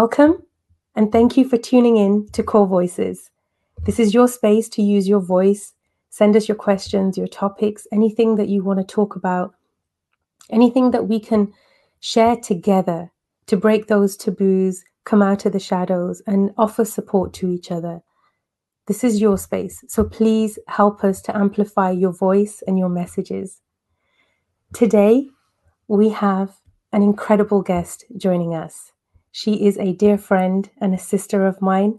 Welcome, and thank you for tuning in to Core Voices. This is your space to use your voice. Send us your questions, your topics, anything that you want to talk about, anything that we can share together to break those taboos, come out of the shadows, and offer support to each other. This is your space, so please help us to amplify your voice and your messages. Today, we have an incredible guest joining us. She is a dear friend and a sister of mine.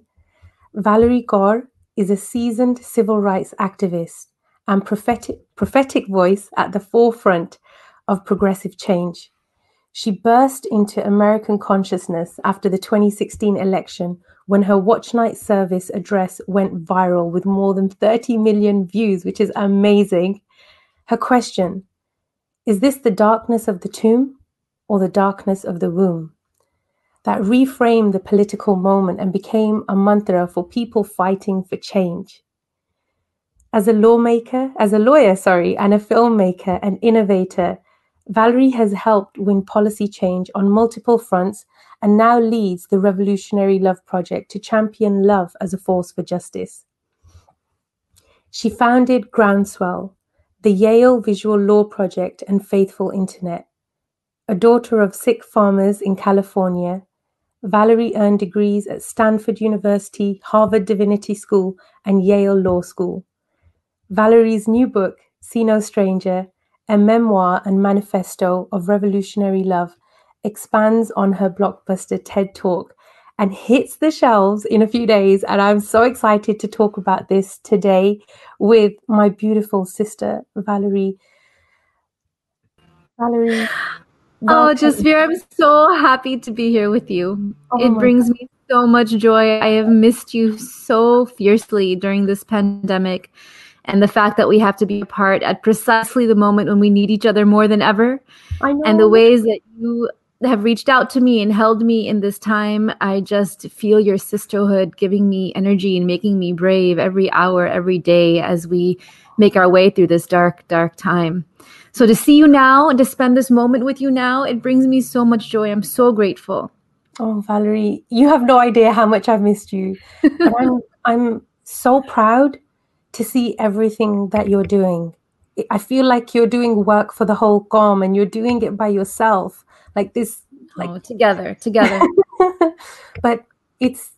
Valarie Kaur is a seasoned civil rights activist and prophetic, prophetic voice at the forefront of progressive change. She burst into American consciousness after the 2016 election when her Watch Night service address went viral with more than 30 million views, which is amazing. Her question Is this the darkness of the tomb or the darkness of the womb? That reframed the political moment and became a mantra for people fighting for change. As a lawmaker, as a lawyer, sorry, and a filmmaker and innovator, Valarie has helped win policy change on multiple fronts and now leads the Revolutionary Love Project to champion love as a force for justice. She founded Groundswell, the Yale Visual Law Project, and Faithful Internet. A daughter of Sikh farmers in California, Valarie earned degrees at Stanford University, Harvard Divinity School, and Yale Law School. Valarie's new book, See No Stranger, a memoir and manifesto of revolutionary love, expands on her blockbuster TED Talk and hits the shelves in a few days. And I'm so excited to talk about this today with my beautiful sister, Valarie. Valarie. Oh, oh Jasveer, I'm so happy to be here with you. Oh it brings God. me so much joy. I have missed you so fiercely during this pandemic. And the fact that we have to be apart at precisely the moment when we need each other more than ever. I know. And the ways that you have reached out to me and held me in this time. I just feel your sisterhood giving me energy and making me brave every hour, every day as we make our way through this dark, dark time. So to see you now and to spend this moment with you now, it brings me so much joy. I'm so grateful. Oh, Valerie, you have no idea how much I've missed you. I'm, I'm so proud to see everything that you're doing. I feel like you're doing work for the whole qaum and you're doing it by yourself. Like this, oh, like oh, together, together. but it's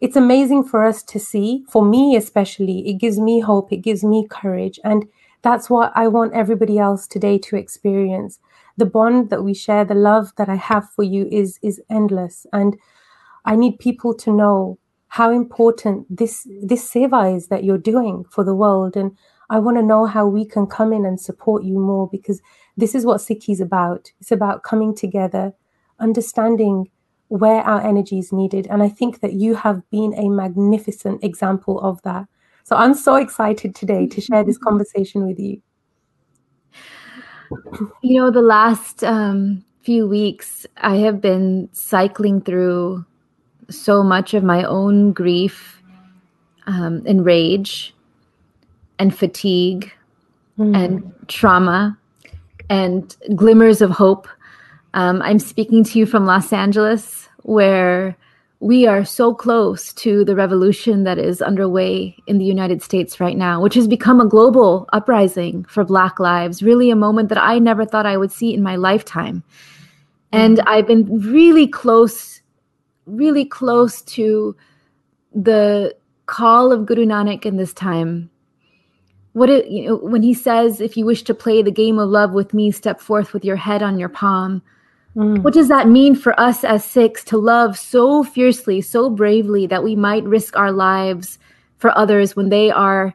it's amazing for us to see. For me, especially, it gives me hope. It gives me courage, and that's what I want everybody else today to experience. The bond that we share, the love that I have for you is is endless. And I need people to know how important this this seva is that you're doing for the world. And I want to know how we can come in and support you more because this is what Sikhi is about. It's about coming together, understanding where our energy is needed. And I think that you have been a magnificent example of that. So I'm so excited today to share this conversation with you. You know, the last um, few weeks, I have been cycling through so much of my own grief um, and rage and fatigue mm. and trauma and glimmers of hope. Um, I'm speaking to you from Los Angeles, where we are so close to the revolution that is underway in the United States right now, which has become a global uprising for Black lives, really a moment that I never thought I would see in my lifetime. And mm-hmm. I've been really close, really close to the call of Guru Nanak in this time. What it, you know, when he says, if you wish to play the game of love with me, step forth with your head on your palm Mm. What does that mean for us as Sikhs to love so fiercely, so bravely that we might risk our lives for others when they are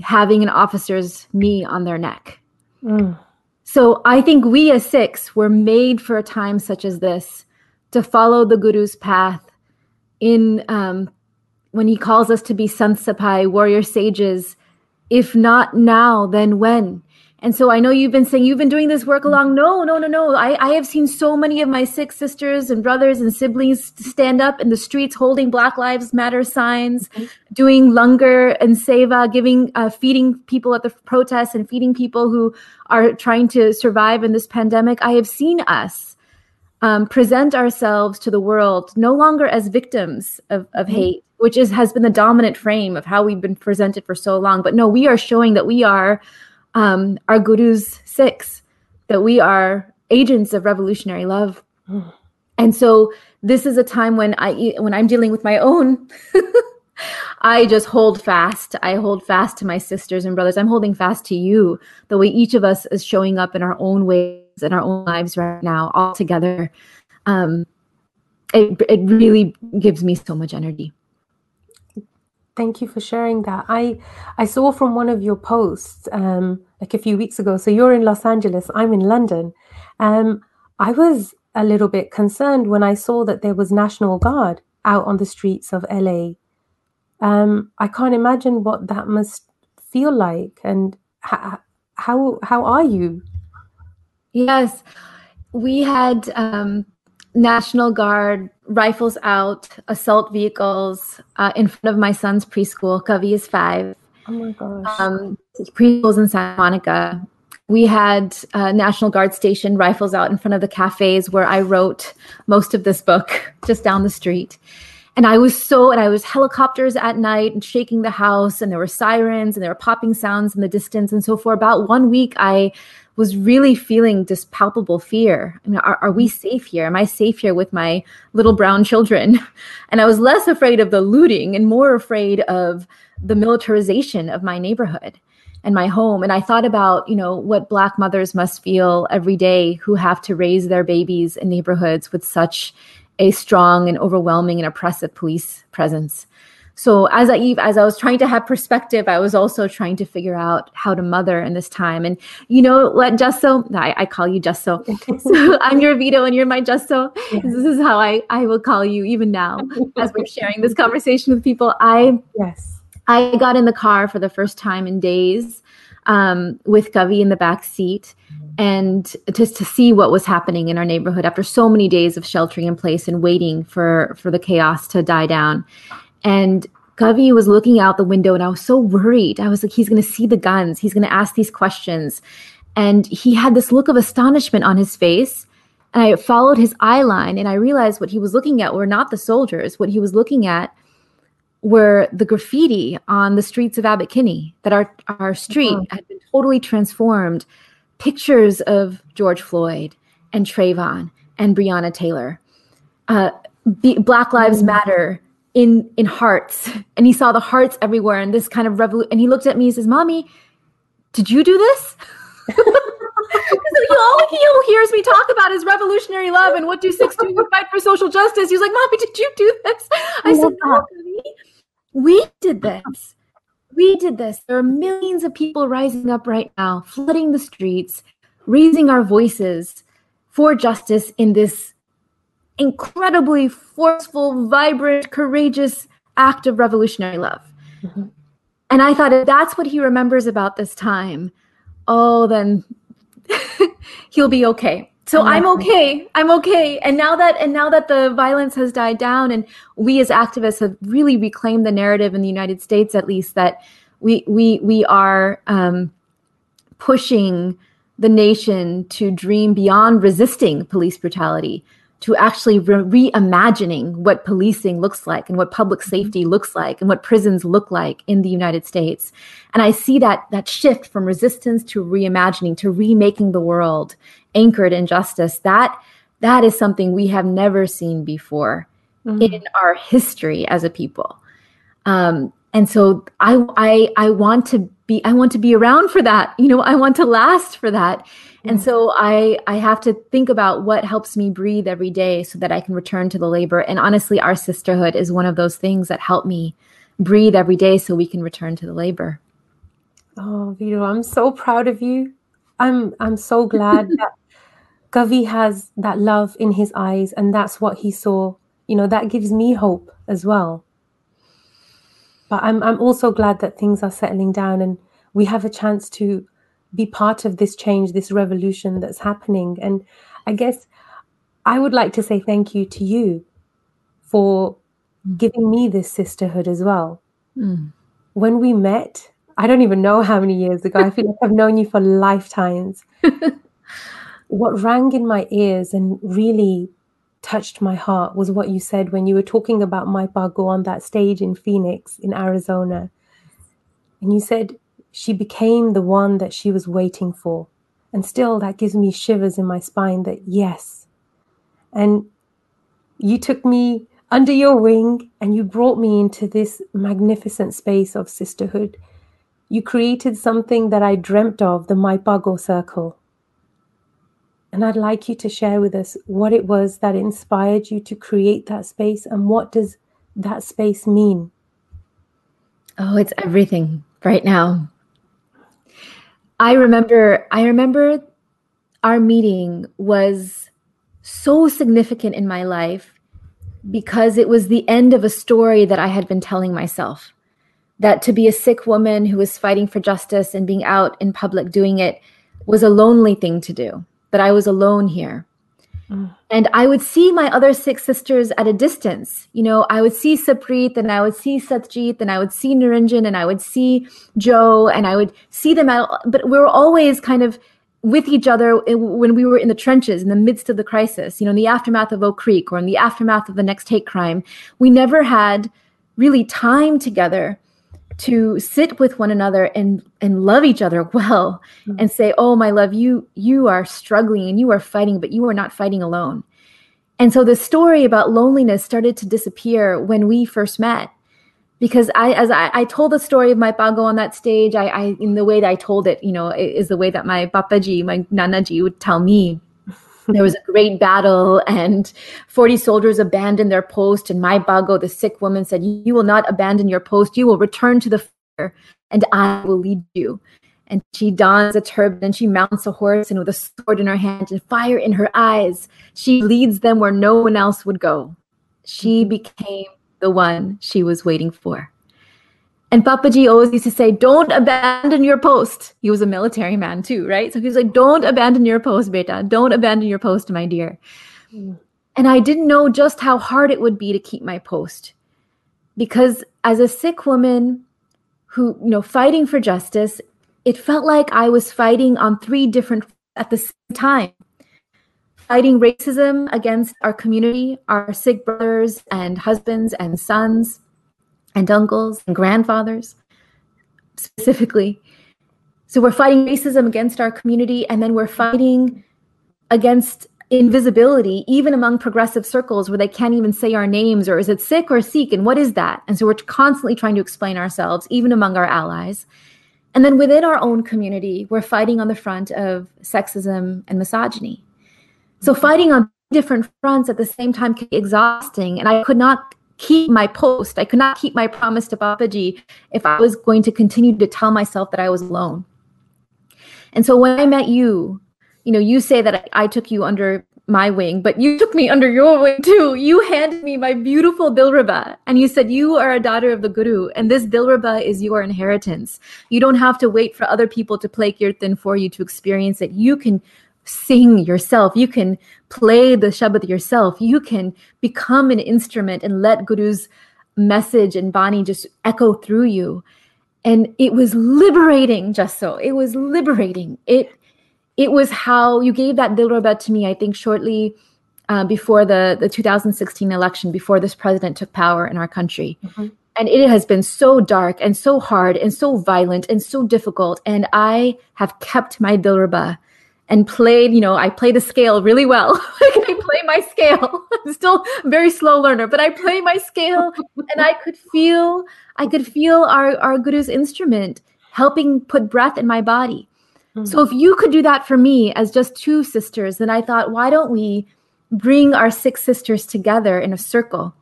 having an officer's knee on their neck? Mm. So I think we as Sikhs were made for a time such as this to follow the Guru's path in um, when he calls us to be Sant Sipahi, warrior sages. If not now, then when? And so I know you've been saying you've been doing this work along. No, no, no, no. I, I have seen so many of my Sikh sisters and brothers and siblings stand up in the streets holding Black Lives Matter signs, mm-hmm. doing langar and seva, giving, uh, feeding people at the protests and feeding people who are trying to survive in this pandemic. I have seen us um, present ourselves to the world no longer as victims of, of mm-hmm. hate, which is has been the dominant frame of how we've been presented for so long. But no, we are showing that we are um, our guru's Sikhs, that we are agents of revolutionary love. Mm. And so this is a time when I when I'm dealing with my own I just hold fast. I hold fast to my sisters and brothers. I'm holding fast to you, the way each of us is showing up in our own ways in our own lives right now, all together. Um, it, it really gives me so much energy. Thank you for sharing that. I I saw from one of your posts um, like a few weeks ago. So you're in Los Angeles, I'm in London. Um, I was a little bit concerned when I saw that there was National Guard out on the streets of LA um, I can't imagine what that must feel like. And ha- how how are you? Yes, we had um, National Guard rifles out, assault vehicles uh, in front of my son's preschool. Kavi is five. Oh my gosh. Um, preschools in Santa Monica. We had uh, National Guard station rifles out in front of the cafes where I wrote most of this book, just down the street and I was so, and I was helicopters at night and shaking the house, and there were sirens and there were popping sounds in the distance. And so, for about one week, I was really feeling this palpable fear. I mean, are, are we mm-hmm. safe here? Am I safe here with my little brown children? And I was less afraid of the looting and more afraid of the militarization of my neighborhood and my home. And I thought about, you know, what Black mothers must feel every day who have to raise their babies in neighborhoods with such a strong and overwhelming and oppressive police presence. So as I as I was trying to have perspective, I was also trying to figure out how to mother in this time. And you know what, Justo? I, I call you Justo. so I'm your Vito and you're my Justo. Yes. This is how I, I will call you even now as we're sharing this conversation with people. I yes. I got in the car for the first time in days um, with Kavi in the back seat and just to see what was happening in our neighborhood after so many days of sheltering in place and waiting for for the chaos to die down and Kavi was looking out the window and I was so worried. I was like, he's going to see the guns. He's going to ask these questions. And he had this look of astonishment on his face. And I followed his eye line and I realized what he was looking at were not the soldiers. What he was looking at were the graffiti on the streets of Abbot Kinney, that our, our street uh-huh. had been totally transformed pictures of George Floyd and Trayvon and Breonna Taylor. Uh, Black Lives mm. Matter in in hearts, and he saw the hearts everywhere, and this kind of revolution. And he looked at me and says, "Mommy, did you do this?" all he hears me talk about is revolutionary love and what do Sikhs do to fight for social justice. He's like, "Mommy, did you do this?" I said, "No, we did this." we did this. There are millions of people rising up right now, flooding the streets, raising our voices for justice in this incredibly forceful, vibrant, courageous act of revolutionary love. Mm-hmm. And I thought if that's what he remembers about this time, oh, then he'll be okay. So I'm okay. I'm okay. And now that and now that the violence has died down and we as activists have really reclaimed the narrative in the United States at least that we we we are um, pushing the nation to dream beyond resisting police brutality to actually re- reimagining what policing looks like and what public mm-hmm. safety looks like and what prisons look like in the United States. And I see that that shift from resistance to reimagining to remaking the world anchored in justice. That that is something we have never seen before mm-hmm. in our history as a people. Um, and so I, I I want to be I want to be around for that. You know, I want to last for that. And so I I have to think about what helps me breathe every day so that I can return to the labor. And honestly, our sisterhood is one of those things that help me breathe every day so we can return to the labor. Oh, Vito, I'm so proud of you. I'm I'm so glad that Kavi has that love in his eyes and that's what he saw. You know, that gives me hope as well. But I'm I'm also glad that things are settling down and we have a chance to be part of this change, this revolution that's happening. And I guess I would like to say thank you to you for giving me this sisterhood as well. Mm. When we met, I don't even know how many years ago, I feel like I've known you for lifetimes. what rang in my ears and really touched my heart was what you said when you were talking about Mai Bhago on that stage in Phoenix, in Arizona. And you said she became the one that she was waiting for. And still, that gives me shivers in my spine that yes. And you took me under your wing and you brought me into this magnificent space of sisterhood. You created something that I dreamt of, the Mai Bhago Circle. And I'd like you to share with us what it was that inspired you to create that space and what does that space mean? Oh, it's everything right now. I remember I remember our meeting was so significant in my life because it was the end of a story that I had been telling myself. That to be a Sikh woman who was fighting for justice and being out in public doing it was a lonely thing to do that I was alone here. Mm. And I would see my other Sikh sisters at a distance. You know, I would see Saprit and I would see Satjit and I would see Naranjan and I would see Joe and I would see them out, but we were always kind of with each other when we were in the trenches in the midst of the crisis, you know, in the aftermath of Oak Creek or in the aftermath of the next hate crime. We never had really time together to sit with one another and and love each other well mm-hmm. and say oh my love you you are struggling and you are fighting but you are not fighting alone and so the story about loneliness started to disappear when we first met because I, as I, I told the story of Mai Bhago on that stage, I, I, in the way that I told it, you know, is the way that my papaji, my nanaji would tell me there was a great battle and 40 soldiers abandoned their post and Mai Bhago the Sikh woman said you will not abandon your post. You will return to the fire and i will lead you. And she dons a turban and she mounts a horse and with a sword in her hand and fire in her eyes she leads them where no one else would go. She became the one she was waiting for and Papaji always used to say, Don't abandon your post. He was a military man too, right? So he was like, Don't abandon your post, beta. Don't abandon your post, my dear. Mm. And I didn't know just how hard it would be to keep my post. Because as a Sikh woman who, you know, fighting for justice, it felt like I was fighting on three different at the same time. Fighting racism against our community, our Sikh brothers and husbands and sons and uncles and grandfathers specifically. So we're fighting racism against our community, and then we're fighting against invisibility, even among progressive circles where they can't even say our names, or is it Sikh or Sikh, and what is that? And so we're constantly trying to explain ourselves, even among our allies. And then within our own community, we're fighting on the front of sexism and misogyny. So fighting on different fronts at the same time can be exhausting. And I could not keep my post. I could not keep my promise to Papaji if I was going to continue to tell myself that I was alone. And so when I met you, you know, you say that I, took you under my wing, but you took me under your wing too. You handed me my beautiful Dilruba and you said, You are a daughter of the Guru, and this Dilruba is your inheritance. You don't have to wait for other people to play Kirtan for you to experience it. You can sing yourself. You can play the Shabad yourself. You can become an instrument and let Guru's message and Bani just echo through you. And it was liberating, just so. It was liberating. It it was how you gave that Dilruba to me, I think, shortly uh, before the, the 2016 election, before this president took power in our country. Mm-hmm. And it has been so dark and so hard and so violent and so difficult. And I have kept my Dilruba and played, you know, I play the scale really well. I play my scale. I'm still a very slow learner, but I play my scale and I could feel I could feel our, our Guru's instrument helping put breath in my body. Mm-hmm. So if you could do that for me as just two sisters, then I thought, why don't we bring our Sikh sisters together in a circle?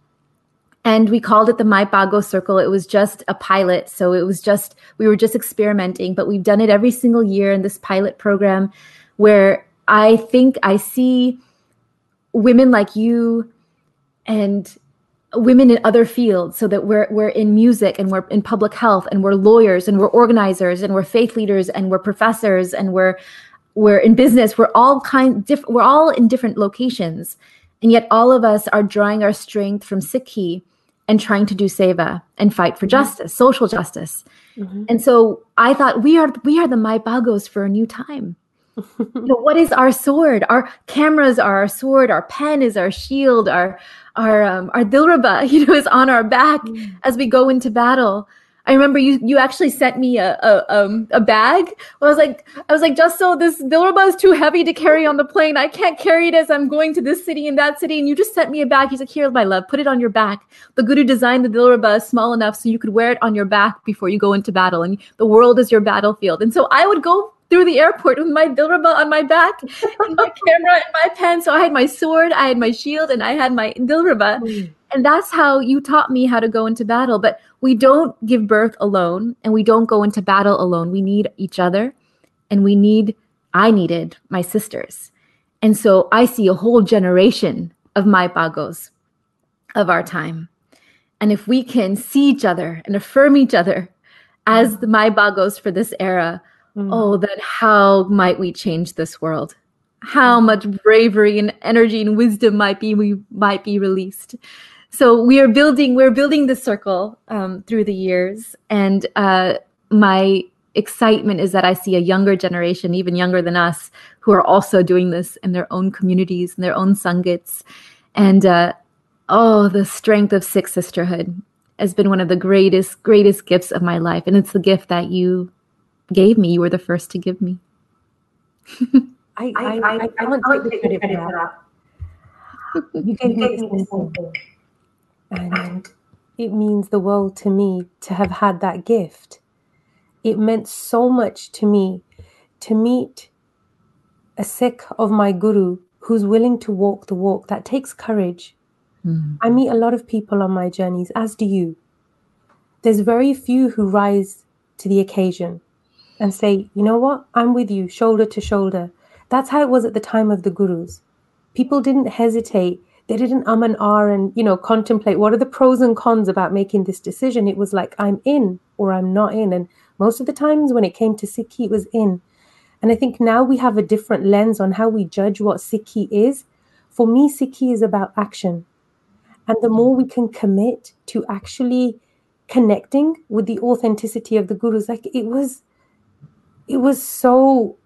And we called it the Mai Bhago Circle. It was just a pilot. So it was just, we were just experimenting, but we've done it every single year in this pilot program where I think I see women like you and women in other fields so that we're we're in music and we're in public health and we're lawyers and we're organizers and we're faith leaders and we're professors and we're we're in business we're all kind diff- we're all in different locations and yet all of us are drawing our strength from Sikhi and trying to do seva and fight for mm-hmm. justice social justice mm-hmm. and so i thought we are we are the Mai Bhagos for a new time you know, what is our sword? Our cameras are our sword. Our pen is our shield. Our our um, our dilruba, you know, is on our back mm. as we go into battle. I remember you you actually sent me a a, um, a bag. I was like I was like just so this dilruba is too heavy to carry on the plane. I can't carry it as I'm going to this city and that city. And you just sent me a bag. He's like, here, my love, put it on your back. The guru designed the dilruba small enough so you could wear it on your back before you go into battle, and the world is your battlefield. And so I would go through the airport with my dilruba on my back and my camera and my pen. So I had my sword, I had my shield, and I had my dilruba. Mm. And that's how you taught me how to go into battle. But we don't give birth alone and we don't go into battle alone. We need each other and we need, I needed my sisters. And so I see a whole generation of Mai Bhagos of our time. And if we can see each other and affirm each other as the Mai Bhagos for this era, mm. oh, then how might we change this world? How much bravery and energy and wisdom might be we might be released. So we are building we're building the circle um, through the years. And uh, my excitement is that i see a younger generation even younger than us who are also doing this in their own communities and their own sangats. And uh, oh the strength of sikh sisterhood has been one of the greatest greatest gifts of my life. And it's the gift that you gave me you were the first to give me I, I, I, I, I want to take the credit for that. You gave me this and it means the world to me to have had that gift. It meant so much to me to meet a Sikh of my Guru who's willing to walk the walk. That takes courage. Mm. I meet a lot of people on my journeys, as do you. There's very few who rise to the occasion and say, you know what, I'm with you, shoulder to shoulder. That's how it was at the time of the Gurus. People didn't hesitate. They didn't um and ah and you know contemplate what are the pros and cons about making this decision. It was like i'm in or i'm not in. And most of the times when it came to sikhi it was in. And i think now we have a different lens on how we judge what sikhi is. For me sikhi is about action. And the more we can commit to actually connecting with the authenticity of the gurus like it was it was so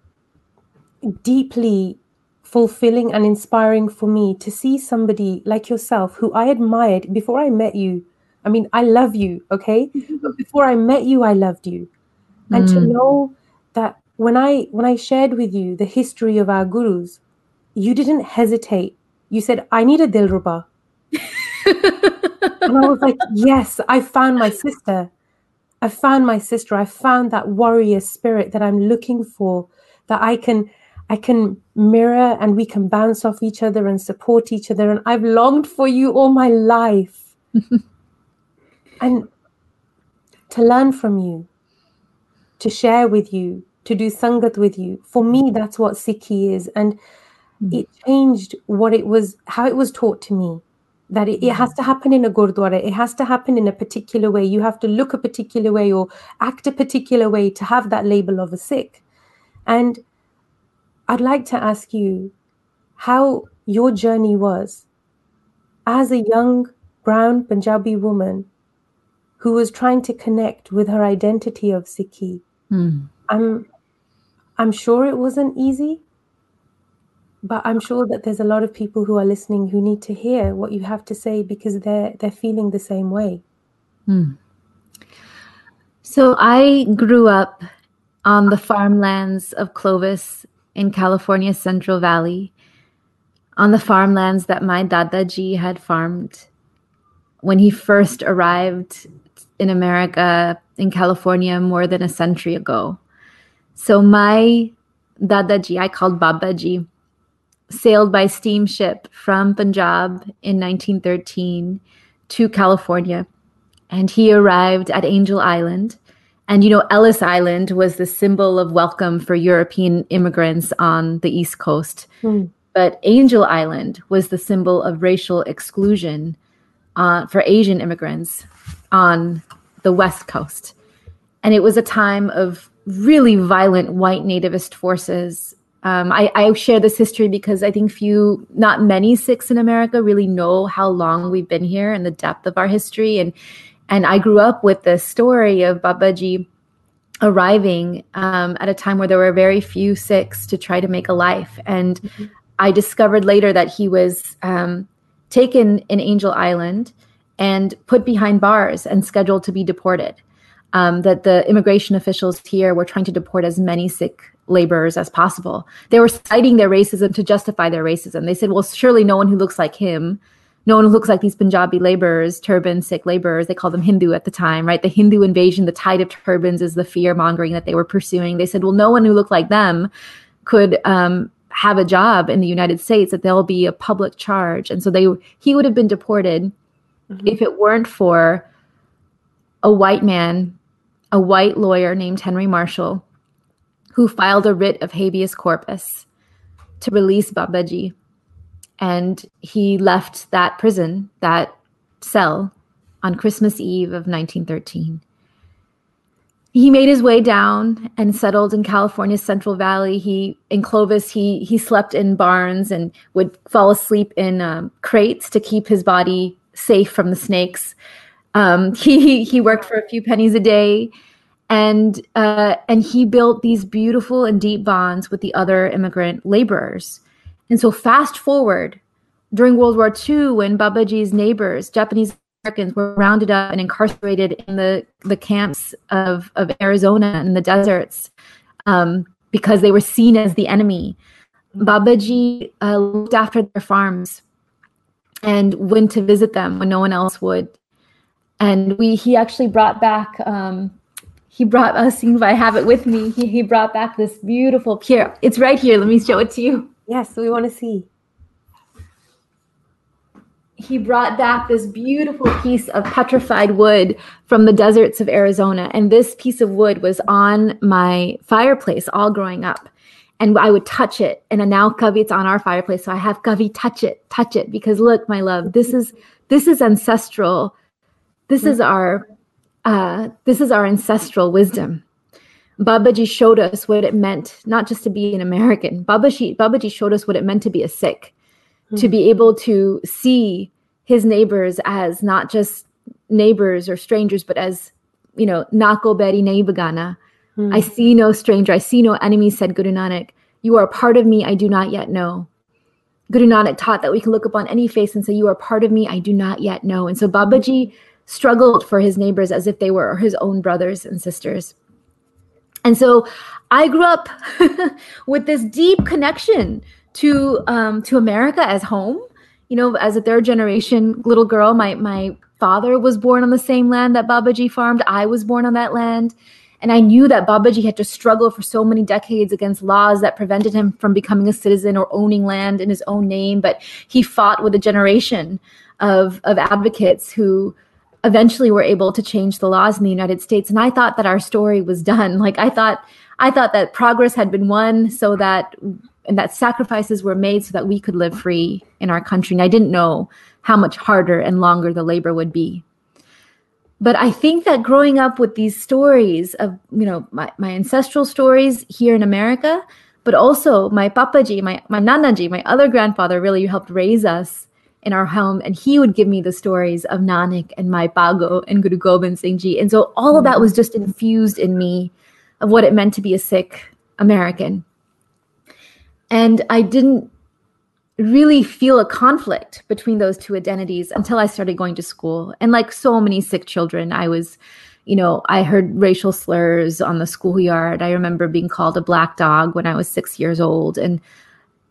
deeply fulfilling and inspiring for me to see somebody like yourself who I admired before I met you. I mean, I love you, okay? but before I met you, I loved you. And mm. to know that when I when I shared with you the history of our gurus, you didn't hesitate. You said, I need a Dilruba. and I was like, yes, I found my sister. I found my sister. I found that warrior spirit that I'm looking for, that I can I can mirror and we can bounce off each other and support each other. And I've longed for you all my life. and to learn from you, to share with you, to do sangat with you. For me, that's what Sikhi is. And mm. it changed what it was, how it was taught to me. That it, it has to happen in a gurdwara, it has to happen in a particular way. You have to look a particular way or act a particular way to have that label of a Sikh. And I'd like to ask you how your journey was as a young brown Punjabi woman who was trying to connect with her identity of Sikhi. Mm. I'm I'm sure it wasn't easy, but I'm sure that there's a lot of people who are listening who need to hear what you have to say because they're they're feeling the same way. Mm. So I grew up on the farmlands of Clovis in California's Central Valley on the farmlands that my Dadaji had farmed when he first arrived in America, in California, more than a century ago. So my Dadaji, I called Babaji, sailed by steamship from Punjab in 1913 to California. And he arrived at Angel Island and, you know, Ellis Island was the symbol of welcome for European immigrants on the East Coast. Mm. But Angel Island was the symbol of racial exclusion uh, for Asian immigrants on the West Coast. And it was a time of really violent white nativist forces. Um, I, I share this history because I think few, not many Sikhs in America really know how long we've been here and the depth of our history. And and I grew up with the story of Babaji arriving um, at a time where there were very few Sikhs to try to make a life. And mm-hmm. I discovered later that he was um, taken in Angel Island and put behind bars and scheduled to be deported. Um, that the immigration officials here were trying to deport as many Sikh laborers as possible. They were citing their racism to justify their racism. They said, well, surely no one who looks like him no one who looks like these Punjabi laborers, turban Sikh laborers. They called them Hindu at the time, right? The Hindu invasion, the tide of turbans is the fear mongering that they were pursuing. They said, well, no one who looked like them could um, have a job in the United States, that there'll be a public charge. And so they he would have been deported mm-hmm. if it weren't for a white man, a white lawyer named Henry Marshall, who filed a writ of habeas corpus to release Babaji and he left that prison, that cell, on Christmas Eve of 1913. He made his way down and settled in California's Central Valley. He in Clovis, he he slept in barns and would fall asleep in um, crates to keep his body safe from the snakes. Um, he he worked for a few pennies a day, and uh, and he built these beautiful and deep bonds with the other immigrant laborers. And so, fast forward during World War II, when Babaji's neighbors, Japanese Americans, were rounded up and incarcerated in the, the camps of, of Arizona and the deserts um, because they were seen as the enemy, Babaji uh, looked after their farms and went to visit them when no one else would. And we, he actually brought back um, he brought us, if I have it with me, he, he brought back this beautiful here. It's right here. Let me show it to you. Yes, we want to see. He brought back this beautiful piece of petrified wood from the deserts of Arizona. And this piece of wood was on my fireplace all growing up. And I would touch it. And now Kavi, it's on our fireplace. So I have Kavi touch it, touch it. Because look, my love, this is this is ancestral. This is our uh, this is our ancestral wisdom. Babaji showed us what it meant not just to be an American. Babaji, Babaji showed us what it meant to be a Sikh, mm-hmm. to be able to see his neighbors as not just neighbors or strangers, but as, you know, Nako Beri Naibagana. Mm-hmm. I see no stranger, I see no enemy, said Guru Nanak. You are a part of me I do not yet know. Guru Nanak taught that we can look upon any face and say, You are part of me I do not yet know. And so Babaji struggled for his neighbors as if they were his own brothers and sisters. And so I grew up with this deep connection to um, to America as home. You know, as a third generation little girl, my my father was born on the same land that Babaji farmed. I was born on that land. And I knew that Babaji had to struggle for so many decades against laws that prevented him from becoming a citizen or owning land in his own name. But he fought with a generation of, of advocates who eventually we were able to change the laws in the United States. And I thought that our story was done. Like I thought, I thought that progress had been won so that and that sacrifices were made so that we could live free in our country. And I didn't know how much harder and longer the labor would be. But I think that growing up with these stories of, you know, my, my ancestral stories here in America, but also my papaji, my, my nanaji, my other grandfather really helped raise us in our home, and he would give me the stories of Nanak and Mai Bhago and Guru Gobind Singh Ji. And so all of that was just infused in me of what it meant to be a Sikh American. And I didn't really feel a conflict between those two identities until I started going to school. And like so many Sikh children, I was, you know, I heard racial slurs on the schoolyard. I remember being called a black dog when I was six years old. And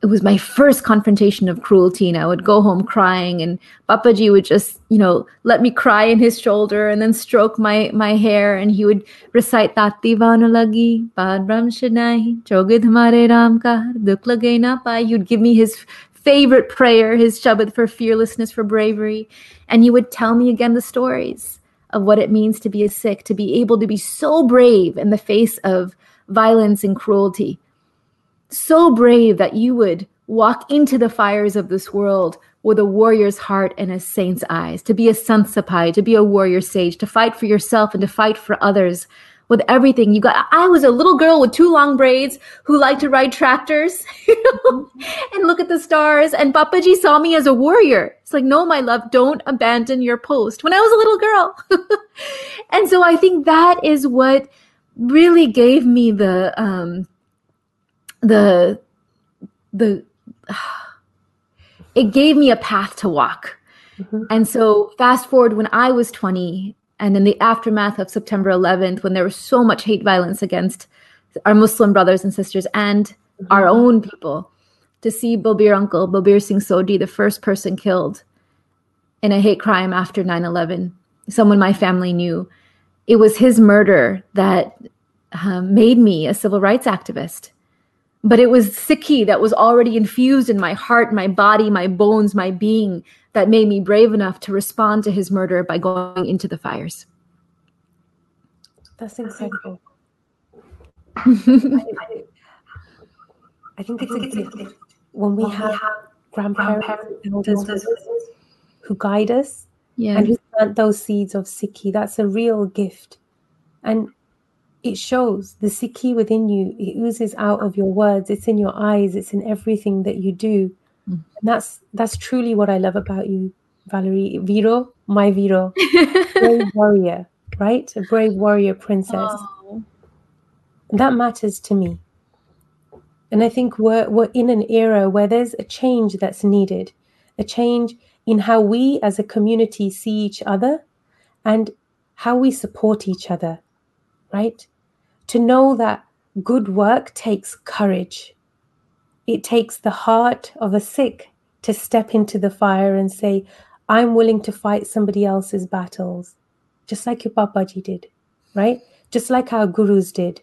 it was my first confrontation of cruelty and I would go home crying and Papaji would just, you know, let me cry in his shoulder and then stroke my my hair and he would recite Tati Vanulagi, Pad Ram Shanai, Chogid Hamare Ram Ka, Duk Lage Na. He would give me his favorite prayer, his Shabad for fearlessness, for bravery. And he would tell me again the stories of what it means to be a Sikh, to be able to be so brave in the face of violence and cruelty so brave that you would walk into the fires of this world with a warrior's heart and a saint's eyes, to be a Sant Sipahi, to be a warrior sage, to fight for yourself and to fight for others with everything you got. I was a little girl with two long braids who liked to ride tractors and look at the stars. And Papaji saw me as a warrior. It's like, no, my love, don't abandon your post when I was a little girl. and so I think that is what really gave me the um the the it gave me a path to walk mm-hmm. and so fast forward when i was 20 and in the aftermath of september 11th when there was so much hate violence against our muslim brothers and sisters and mm-hmm. our own people to see Balbir uncle Balbir Singh Sodhi the first person killed in a hate crime after 9-11 someone my family knew it was his murder that um, made me a civil rights activist. But it was Sikhi that was already infused in my heart, my body, my bones, my being that made me brave enough to respond to his murder by going into the fires. That's incredible. I, I, think it's a gift when we have grandparents and elders who guide us yeah. and who plant those seeds of Sikhi. That's a real gift. And it shows the Sikhi within you. It oozes out of your words. It's in your eyes. It's in everything that you do. Mm. And that's that's truly what I love about you, Valarie. Viro, my Viro, brave warrior, right? A brave warrior princess. Oh. That matters to me. And I think we're we're in an era where there's a change that's needed, a change in how we as a community see each other and how we support each other, right? To know that good work takes courage. It takes the heart of a Sikh to step into the fire and say, I'm willing to fight somebody else's battles, just like your Papaji did, right? Just like our gurus did.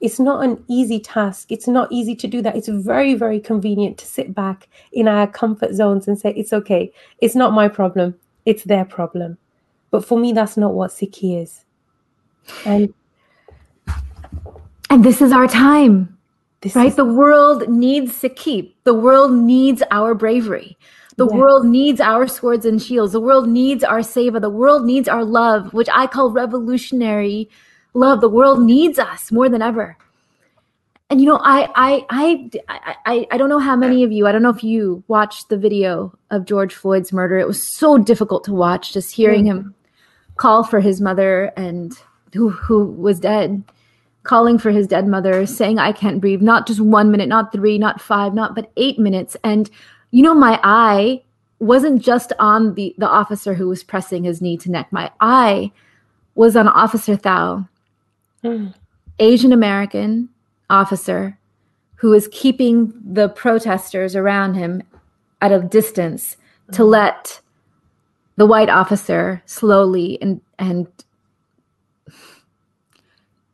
It's not an easy task. It's not easy to do that. It's very, very convenient to sit back in our comfort zones and say, it's okay. It's not my problem. It's their problem. But for me, that's not what Sikhi is. And and this is our time. This right? Is- the world needs to keep. The world needs our bravery. The yeah. world needs our swords and shields. The world needs our seva. The world needs our love, which I call revolutionary love. The world needs us more than ever. And you know, I I I I I don't know how many of you, I don't know if you watched the video of George Floyd's murder. It was so difficult to watch just hearing mm-hmm. him call for his mother and who who was dead, calling for his dead mother, saying I can't breathe, not just 1 minute, not 3, not 5, not but 8 minutes and you know my eye wasn't just on the the officer who was pressing his knee to neck. My eye was on Officer Thao Asian American officer who is keeping the protesters around him at a distance to mm-hmm. let the white officer slowly and and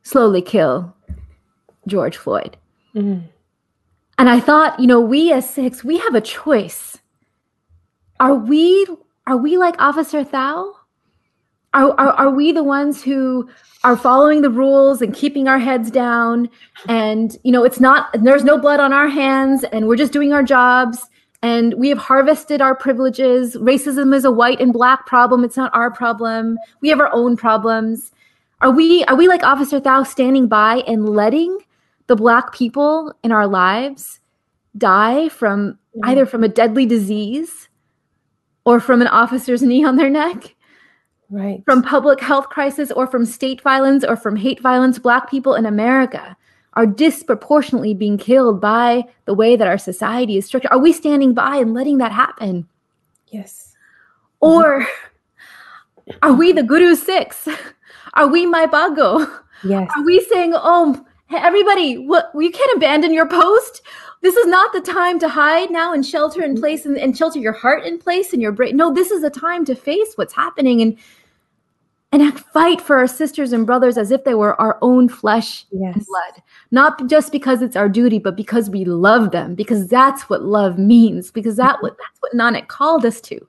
slowly kill George Floyd. Mm-hmm. And I thought, you know, we as Sikhs, we have a choice. Are we are we like Officer Thao? Are, are, are we the ones who are following the rules and keeping our heads down and you know it's not there's no blood on our hands and we're just doing our jobs and we have harvested our privileges racism is a white and black problem it's not our problem we have our own problems are we are we like officer thao standing by and letting the black people in our lives die from mm-hmm. either from a deadly disease or from an officer's knee on their neck? Right. From public health crisis or from state violence or from hate violence black people in america are disproportionately being killed by the way that our society is structured. Are we standing by and letting that happen? Yes. Or are we the guru Sikhs are we Mai Bhago yes are we saying oh everybody what you can't abandon your post this is not the time to hide now and shelter in place and, and shelter your heart in place and your brain no this is a time to face what's happening and and fight for our sisters and brothers as if they were our own flesh yes. and blood. Not just because it's our duty, but because we love them, because that's what love means, because that mm-hmm. what that's what Nanak called us to.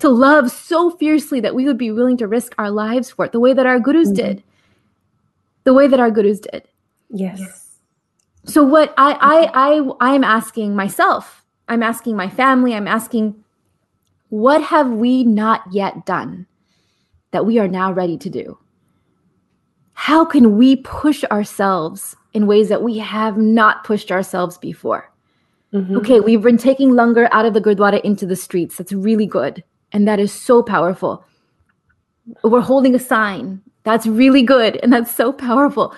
To love so fiercely that we would be willing to risk our lives for it, the way that our gurus mm-hmm. did. The way that our gurus did. Yes. So what I I I I'm asking myself, I'm asking my family, I'm asking, what have we not yet done? that we are now ready to do? How can we push ourselves in ways that we have not pushed ourselves before? Mm-hmm. Okay, we've been taking langar out of the Gurdwara into the streets. That's really good. And that is so powerful. We're holding a sign. That's really good. And that's so powerful.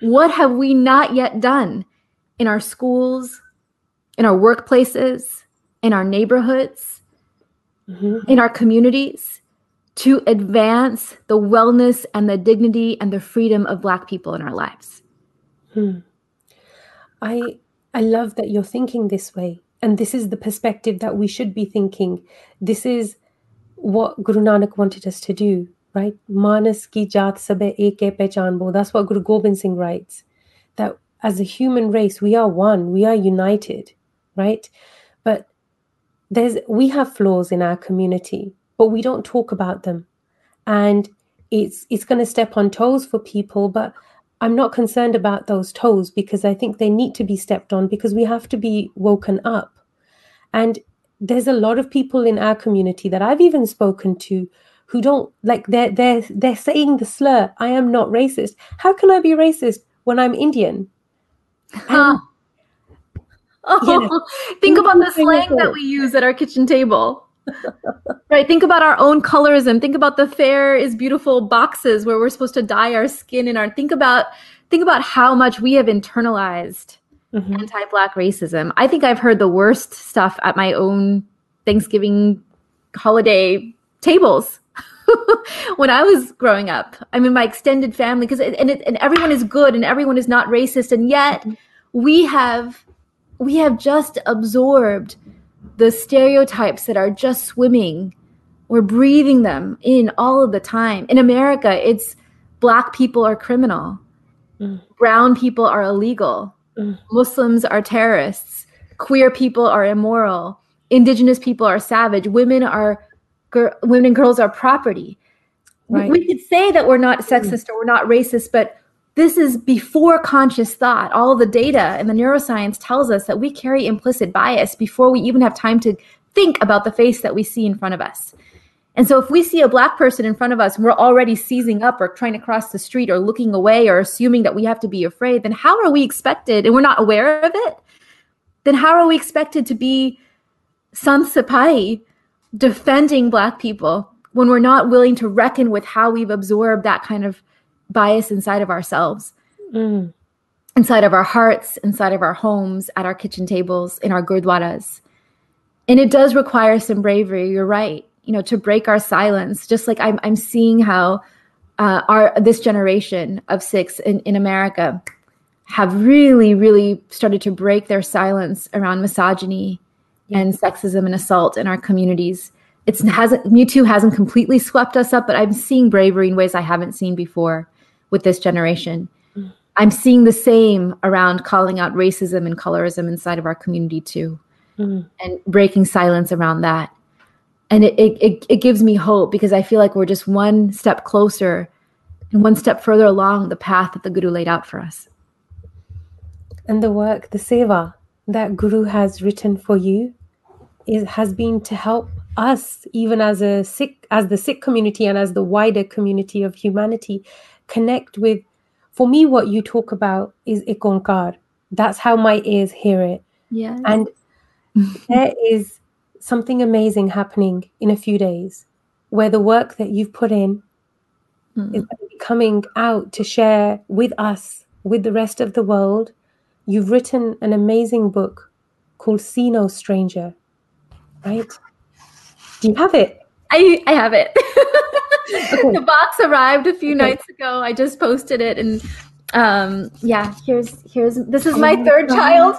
What have we not yet done in our schools, in our workplaces, in our neighborhoods, mm-hmm. in our communities to advance the wellness and the dignity and the freedom of Black people in our lives? Hmm. I I love that you're thinking this way. And this is the perspective that we should be thinking. This is what Guru Nanak wanted us to do, right? Manas ki jaat sabe ek bo. That's what Guru Gobind Singh writes. That as a human race, we are one, we are united, right? But there's we have flaws in our community, but we don't talk about them. And it's it's going to step on toes for people, but I'm not concerned about those toes because I think they need to be stepped on because we have to be woken up. And there's a lot of people in our community that I've even spoken to who don't like they're they're they're saying the slur, I am not racist. How can I be racist when I'm Indian? Huh. Oh, you know, think about the slang that we use at our kitchen table right. Think about our own colorism. Think about the fair is beautiful boxes where we're supposed to dye our skin in our think about think about how much we have internalized mm-hmm. anti-black racism. I think I've heard the worst stuff at my own Thanksgiving holiday tables when I was growing up. I mean, my extended family, because and it, and everyone is good and everyone is not racist, and yet mm-hmm. we have we have just absorbed the stereotypes that are just swimming. We're breathing them in all of the time. In America, it's black people are criminal, mm. brown people are illegal, mm. Muslims are terrorists, queer people are immoral, indigenous people are savage, women are women and girls are property. Right. We, we could say that we're not sexist mm. or we're not racist, but this is before conscious thought. All the data and the neuroscience tells us that we carry implicit bias before we even have time to think about the face that we see in front of us. And so if we see a black person in front of us and we're already seizing up or trying to cross the street or looking away or assuming that we have to be afraid, then how are we expected, and we're not aware of it, then how are we expected to be Sant Sipahi defending black people when we're not willing to reckon with how we've absorbed that kind of bias inside of ourselves, mm. inside of our hearts, inside of our homes, at our kitchen tables, in our gurdwaras. And it does require some bravery. You're right. You know, to break our silence, just like I'm, I'm seeing how uh, our this generation of Sikhs in, in America have really, really started to break their silence around misogyny and sexism and assault in our communities. It's hasn't Me Too hasn't completely swept us up, but I'm seeing bravery in ways I haven't seen before with this generation. Mm. I'm seeing the same around calling out racism and colorism inside of our community too, mm. and breaking silence around that. And it, it, it gives me hope because I feel like we're just one step closer and one step further along the path that the Guru laid out for us. And the work, the seva that Guru has written for you, is, has been to help us, even as a Sikh, as the Sikh community and as the wider community of humanity, connect with for me what you talk about is ikonkar. That's how my ears hear it. Yeah and there is something amazing happening in a few days where the work that you've put in mm. is coming out to share with us with the rest of the world you've written an amazing book called see no stranger right do you have it i i have it the box arrived a few okay. nights ago. I just posted it, and um, yeah, here's here's this is oh my, third God. child.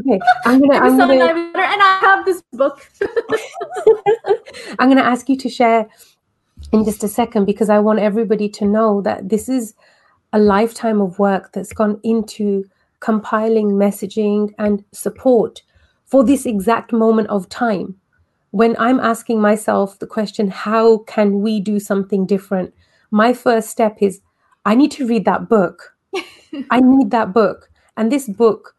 okay, I'm gonna I'm gonna and I have this book. I'm gonna ask you to share in just a second because I want everybody to know that this is a lifetime of work that's gone into compiling messaging and support for this exact moment of time when I'm asking myself the question, how can we do something different? My first step is, I need to read that book. I need that book. And this book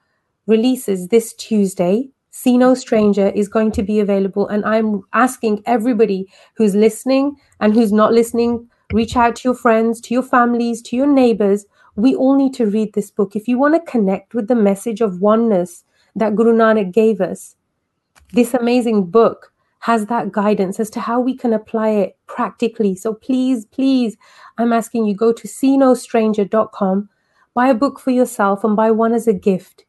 releases this Tuesday. See No Stranger is going to be available. And I'm asking everybody who's listening and who's not listening, reach out to your friends, to your families, to your neighbors. We all need to read this book. If you want to connect with the message of oneness that Guru Nanak gave us, this amazing book has that guidance as to how we can apply it practically. So please, please, I'm asking you go to seenostranger.com, buy a book for yourself and buy one as a gift.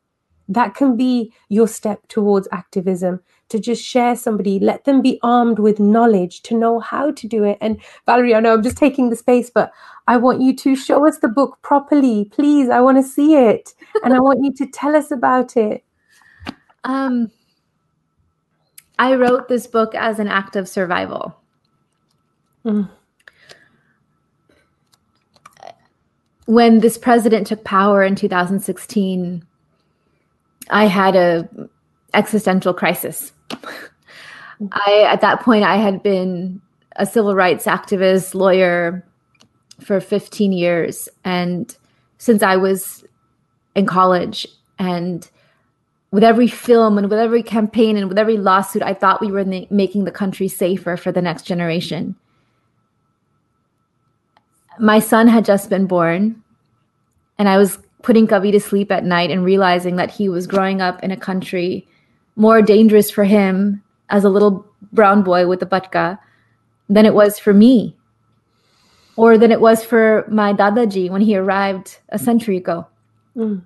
That can be your step towards activism to just share somebody, let them be armed with knowledge to know how to do it. And Valarie, I know I'm just taking the space, but I want you to show us the book properly. Please, I want to see it. And I want you to tell us about it. Um, I wrote this book as an act of survival. Mm. When this president took power in 2016, I had a existential crisis. Mm-hmm. I at that point I had been a civil rights activist, lawyer for 15 years and since I was in college and with every film and with every campaign and with every lawsuit I thought we were making the country safer for the next generation. My son had just been born and I was putting Kavi to sleep at night and realizing that he was growing up in a country more dangerous for him as a little brown boy with a patka than it was for me or than it was for my dadaji when he arrived a century ago mm.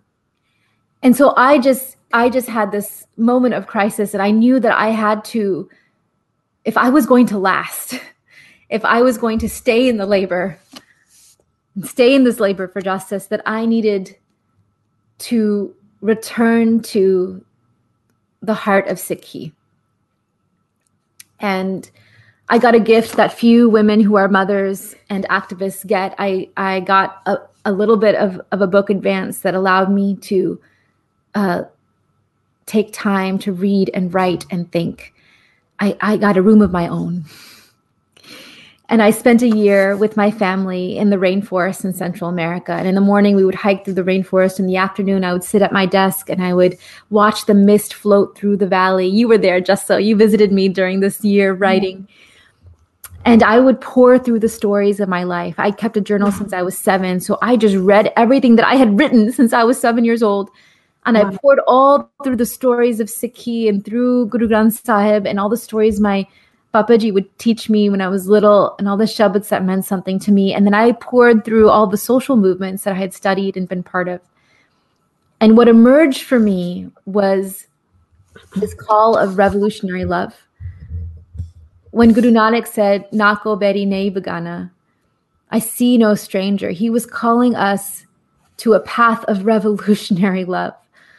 and so i just i just had this moment of crisis and i knew that i had to if i was going to last if i was going to stay in the labor stay in this labor for justice that i needed to return to the heart of Sikhi. And I got a gift that few women who are mothers and activists get. I, I got a, a little bit of, of a book advance that allowed me to uh, take time to read and write and think. I, I got a room of my own. And I spent a year with my family in the rainforest in Central America. And in the morning, we would hike through the rainforest. In the afternoon, I would sit at my desk and I would watch the mist float through the valley. You were there, just so you visited me during this year mm-hmm. writing. And I would pour through the stories of my life. I kept a journal since I was seven. So I just read everything that I had written since I was seven years old. And wow. I poured all through the stories of Sikhi and through Guru Granth Sahib and all the stories my Papaji would teach me when I was little and all the shabads that meant something to me. And then I poured through all the social movements that I had studied and been part of. And what emerged for me was this call of revolutionary love. When Guru Nanak said, Nako beri nei begana, I see no stranger, he was calling us to a path of revolutionary love.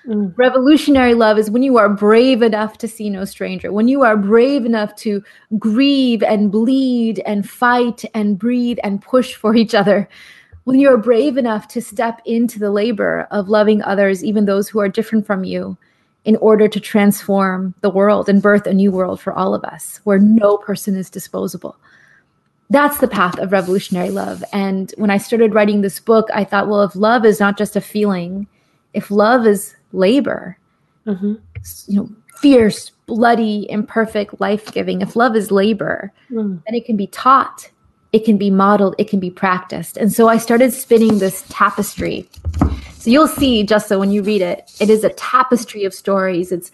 Mm. Revolutionary love is when you are brave enough to see no stranger, when you are brave enough to grieve and bleed and fight and breathe and push for each other, when you are brave enough to step into the labor of loving others, even those who are different from you, in order to transform the world and birth a new world for all of us where no person is disposable. That's the path of revolutionary love. And when I started writing this book, I thought, well, if love is not just a feeling, if love is labor, mm-hmm. you know, fierce, bloody, imperfect, life giving, if love is labor, mm. then it can be taught, it can be modeled, it can be practiced. And so I started spinning this tapestry. So you'll see, just so when you read it, it is a tapestry of stories. It's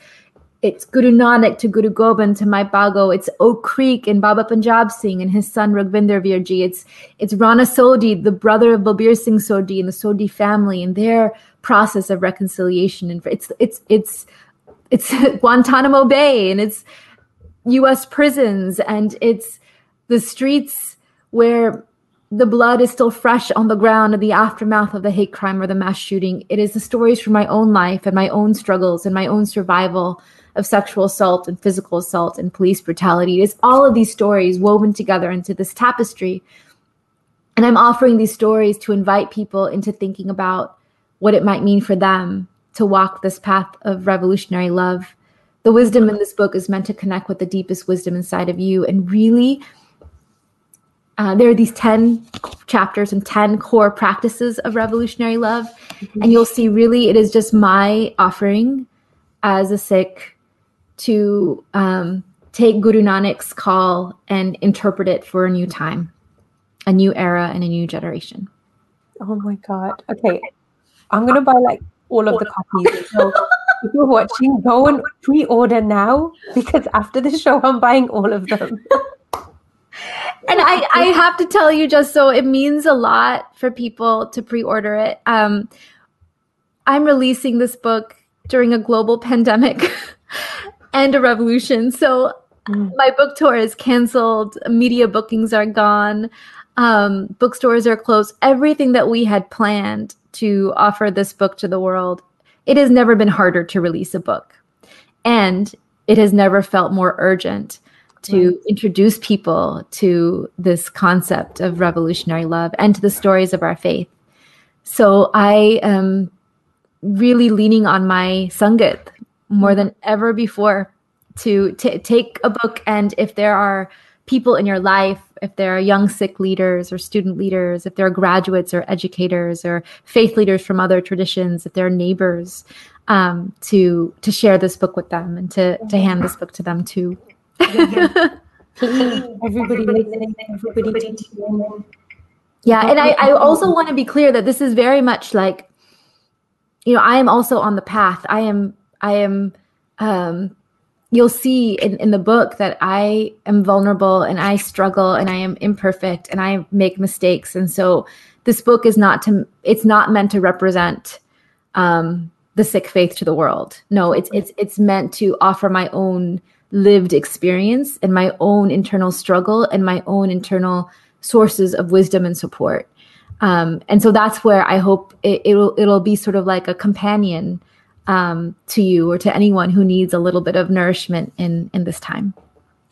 it's Guru Nanak to Guru Gobind to Mai Bhago. It's Oak Creek and Baba Punjab Singh and his son Raghvinder Virji. It's it's Rana Sodhi, the brother of Balbir Singh Sodhi and the Sodhi family and their process of reconciliation. And it's it's it's it's Guantanamo Bay and it's U.S. prisons and it's the streets where the blood is still fresh on the ground in the aftermath of the hate crime or the mass shooting. It is the stories from my own life and my own struggles and my own survival of sexual assault and physical assault and police brutality. It is all of these stories woven together into this tapestry. And I'm offering these stories to invite people into thinking about what it might mean for them to walk this path of revolutionary love. The wisdom in this book is meant to connect with the deepest wisdom inside of you and really. Uh, there are these 10 chapters and 10 core practices of revolutionary love. Mm-hmm. And you'll see, really, it is just my offering as a Sikh to um, take Guru Nanak's call and interpret it for a new time, a new era, and a new generation. Oh my God. Okay. I'm going to buy like all of the copies. So if you're watching, go and pre order now because after the show, I'm buying all of them. and I, I have to tell you just so it means a lot for people to pre-order it um, I'm releasing this book during a global pandemic and a revolution. So mm. my book tour is canceled, media bookings are gone, um, bookstores are closed. Everything that we had planned to offer this book to the world, it has never been harder to release a book. And it has never felt more urgent to right. introduce people to this concept of revolutionary love and to the stories of our faith. So I am really leaning on my sangat more than ever before to t- take a book and if there are people in your life if there are young Sikh leaders or student leaders if there are graduates or educators or faith leaders from other traditions if there are neighbors um, to to share this book with them and to to hand this book to them too. Everybody listening everybody yeah and I, I also want to be clear that this is very much like you know i am also on the path. I am i am um you'll see in, in the book that i am vulnerable and i struggle and i am imperfect and i make mistakes. And so this book is not to it's not meant to represent um the Sikh faith to the world. No it's it's it's meant to offer my own lived experience and my own internal struggle and my own internal sources of wisdom and support. Um, and so that's where I hope it, will it'll be sort of like a companion um, to you or to anyone who needs a little bit of nourishment in in this time.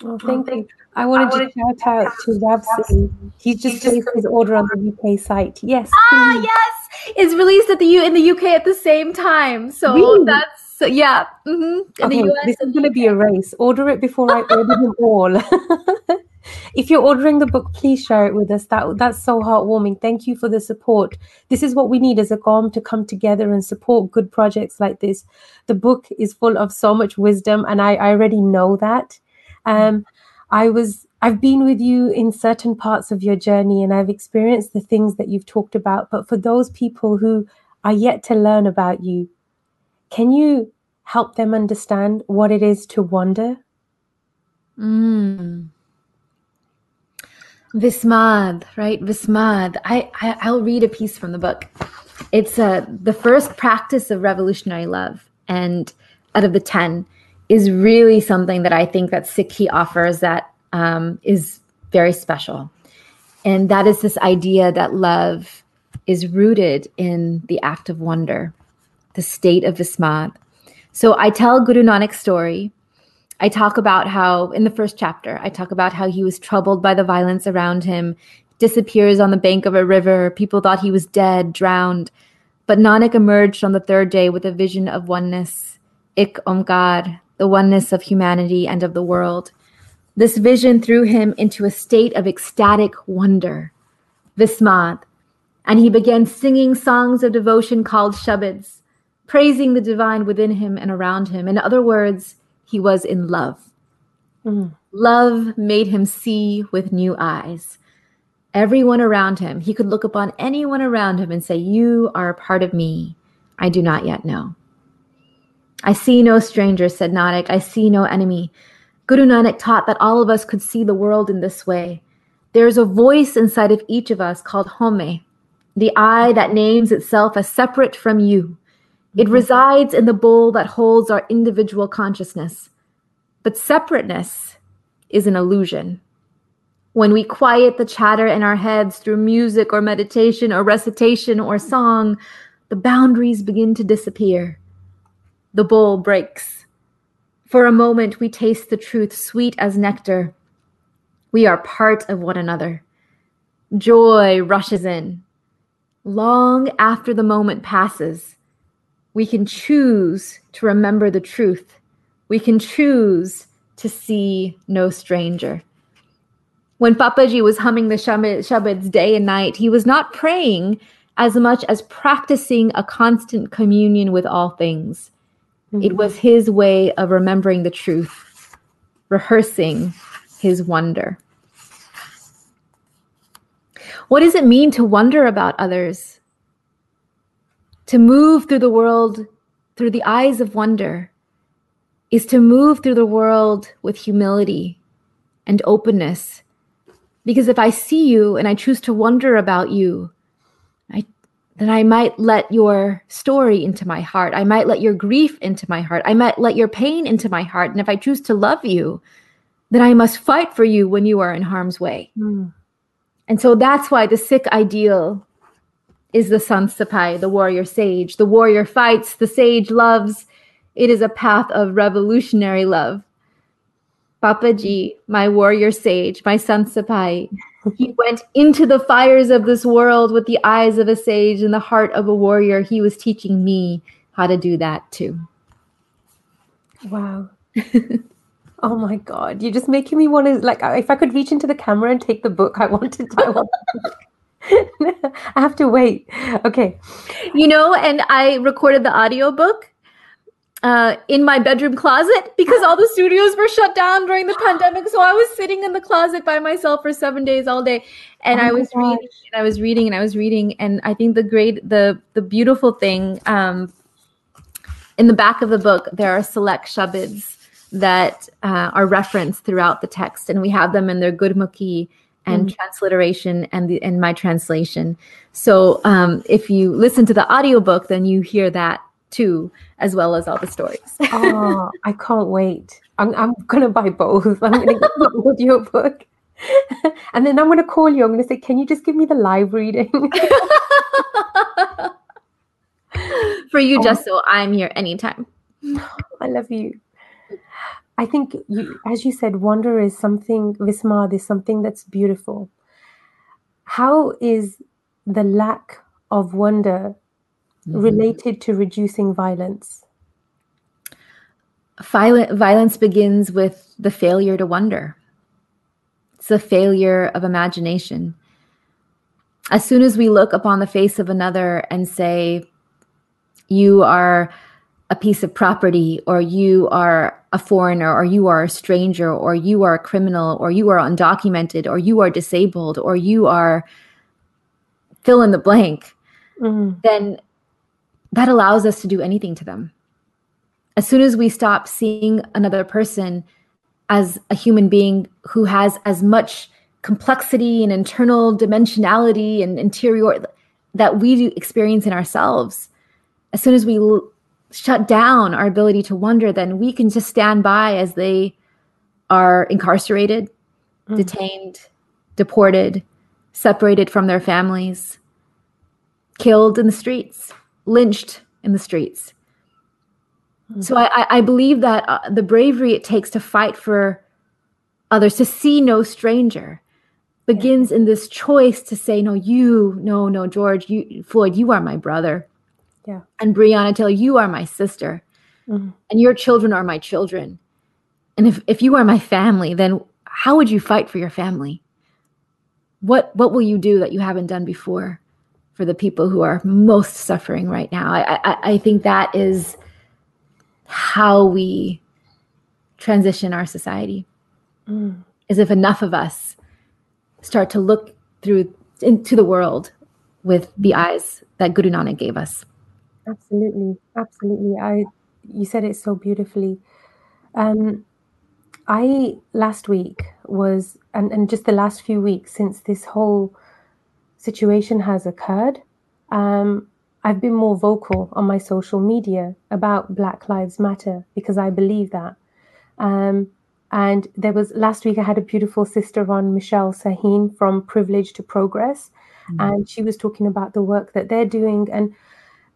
Well, thank you. I wanted to shout out to Rabsi. He's just placed his order on the UK site. Yes. Ah, please. yes. It's released at the U in the UK at the same time. So really? that's yeah. Mm-hmm. Okay, this is going to be a race. Order it before I order them all. if you're ordering the book, please share it with us. That that's so heartwarming. Thank you for the support. This is what we need as a qaum to come together and support good projects like this. The book is full of so much wisdom, and I, I already know that. Um, I was I've been with you in certain parts of your journey, and I've experienced the things that you've talked about. But for those people who are yet to learn about you, can you help them understand what it is to wander? Mm. Vismad, right? Vismad. I, I will read a piece from the book. It's uh, the first practice of revolutionary love, and out of the ten, is really something that I think that Sikhi offers that um, is very special, and that is this idea that love is rooted in the act of wonder, the state of Vismad. So I tell Guru Nanak's story I talk about how, in the first chapter, I talk about how he was troubled by the violence around him, disappears on the bank of a river. People thought he was dead, drowned. But Nanak emerged on the third day with a vision of oneness, Ik Omkar, the oneness of humanity and of the world. This vision threw him into a state of ecstatic wonder, Vismad, and he began singing songs of devotion called Shabads, praising the divine within him and around him. In other words, he was in love. Mm. Love made him see with new eyes. Everyone around him, he could look upon anyone around him and say, You are a part of me I do not yet know. I see no stranger, said Nanak. I see no enemy. Guru Nanak taught that all of us could see the world in this way. There is a voice inside of each of us called haumai, the I that names itself as separate from you. It resides in the bowl that holds our individual consciousness. But separateness is an illusion. When we quiet the chatter in our heads through music or meditation or recitation or song, the boundaries begin to disappear. The bowl breaks. For a moment, we taste the truth sweet as nectar. We are part of one another. Joy rushes in. Long after the moment passes, we can choose to remember the truth. We can choose to see no stranger. When Papaji was humming the Shabads day and night, he was not praying as much as practicing a constant communion with all things. Mm-hmm. It was his way of remembering the truth, rehearsing his wonder. What does it mean to wonder about others? To move through the world through the eyes of wonder is to move through the world with humility and openness. Because if I see you and I choose to wonder about you, I, then I might let your story into my heart. I might let your grief into my heart. I might let your pain into my heart. And if I choose to love you, then I must fight for you when you are in harm's way. Mm. And so that's why the Sikh ideal is the Sant Sipahi, the warrior sage. The warrior fights, the sage loves. It is a path of revolutionary love. Papaji, my warrior sage, my Sant Sipahi, he went into the fires of this world with the eyes of a sage and the heart of a warrior. He was teaching me how to do that too. Wow. oh my God. You're just making me want to, like, if I could reach into the camera and take the book, I wanted to. I, want I have to wait. Okay. You know, and I recorded the audiobook uh, in my bedroom closet because all the studios were shut down during the pandemic. So I was sitting in the closet by myself for seven days all day, and oh I was reading and I was reading and I was reading. And I think the great, the the beautiful thing um, in the back of the book, there are select shabads that uh, are referenced throughout the text, and we have them in their Gurmukhi and mm. transliteration and the and my translation. So um, if you listen to the audiobook, then you hear that too, as well as all the stories. oh, I can't wait. I'm, I'm going to buy both. I'm going to get the audio book. and then I'm going to call you. I'm going to say, can you just give me the live reading? For you, oh. just so I'm here anytime. I love you. I think, you, as you said, wonder is something, Vismad is something that's beautiful. How is the lack of wonder mm-hmm. related to reducing violence? Violent, violence begins with the failure to wonder. It's the failure of imagination. As soon as we look upon the face of another and say, you are a piece of property, or you are a foreigner, or you are a stranger, or you are a criminal, or you are undocumented, or you are disabled, or you are fill in the blank, mm. then that allows us to do anything to them. As soon as we stop seeing another person as a human being who has as much complexity and internal dimensionality and interior that we do experience in ourselves, as soon as we l- shut down our ability to wonder, then we can just stand by as they are incarcerated, mm. detained, deported, separated from their families, killed in the streets lynched in the streets. Mm-hmm. So I, I, believe that uh, the bravery it takes to fight for others, to see no stranger, begins yeah. in this choice to say, no, you, no, no, George, you, Floyd, you are my brother. Yeah. And Breonna Taylor, you are my sister. Mm-hmm. And your children are my children. And if, if you are my family, then how would you fight for your family? What what will you do that you haven't done before? for the people who are most suffering right now. I, I, I think that is how we transition our society. Mm. Is if enough of us start to look through into the world with the eyes that Guru Nanak gave us. Absolutely, absolutely. I you said it so beautifully. Um, I last week was and, and just the last few weeks since this whole situation has occurred, um, I've been more vocal on my social media about Black Lives Matter because I believe that. Um, and there was last week, I had a beautiful sister on, Michelle Saahene from Privilege to Progress. Mm-hmm. And she was talking about the work that they're doing and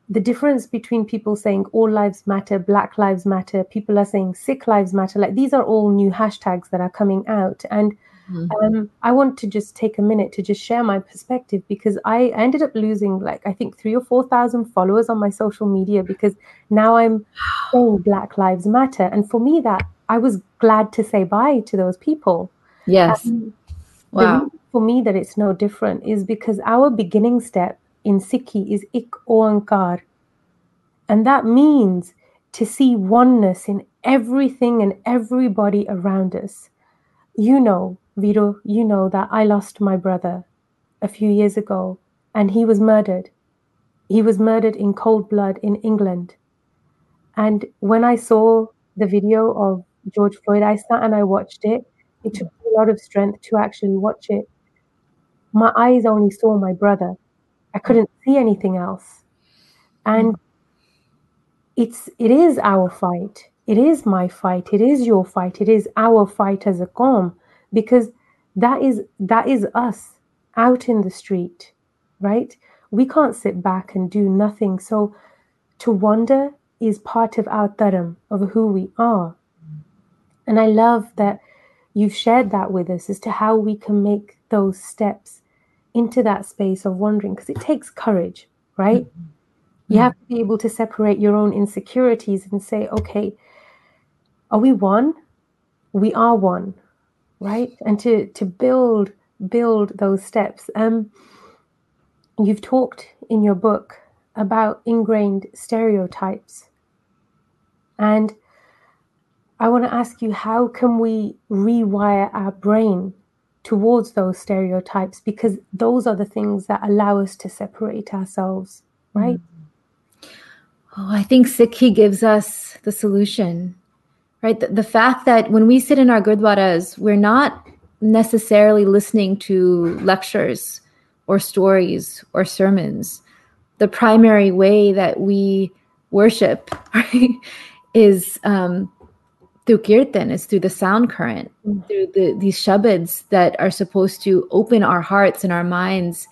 the difference between people saying all lives matter, Black Lives Matter, people are saying Sikh Lives Matter. Like these are all new hashtags that are coming out. And Mm-hmm. Um, I want to just take a minute to just share my perspective because I ended up losing like I think three or four thousand followers on my social media because now I'm saying Black Lives Matter, and for me that I was glad to say bye to those people. Yes. Um, wow. for me that it's no different is because our beginning step in Sikhi is ik oankar, and that means to see oneness in everything and everybody around us. You know, Viro, you know that I lost my brother a few years ago and he was murdered. He was murdered in cold blood in England. And when I saw the video of George Floyd, I sat and I watched it. It took a lot of strength to actually watch it. My eyes only saw my brother. I couldn't see anything else. And it's it is our fight. It is my fight. It is your fight. It is our fight as a qaum because that is that is us out in the street, right? We can't sit back and do nothing. So to wander is part of our dharam, of who we are. And I love that you've shared that with us as to how we can make those steps into that space of wondering because it takes courage, right? Mm-hmm. You have to be able to separate your own insecurities and say, okay, are we one? We are one, right? And to to build build those steps. Um, you've talked in your book about ingrained stereotypes, and I want to ask you, how can we rewire our brain towards those stereotypes? Because those are the things that allow us to separate ourselves, right? Mm-hmm. Oh, I think Sikhi gives us the solution, right? The, the fact that when we sit in our gurdwaras, we're not necessarily listening to lectures or stories or sermons. The primary way that we worship right, is um, through kirtan, is through the sound current, mm. through the, these shabads that are supposed to open our hearts and our minds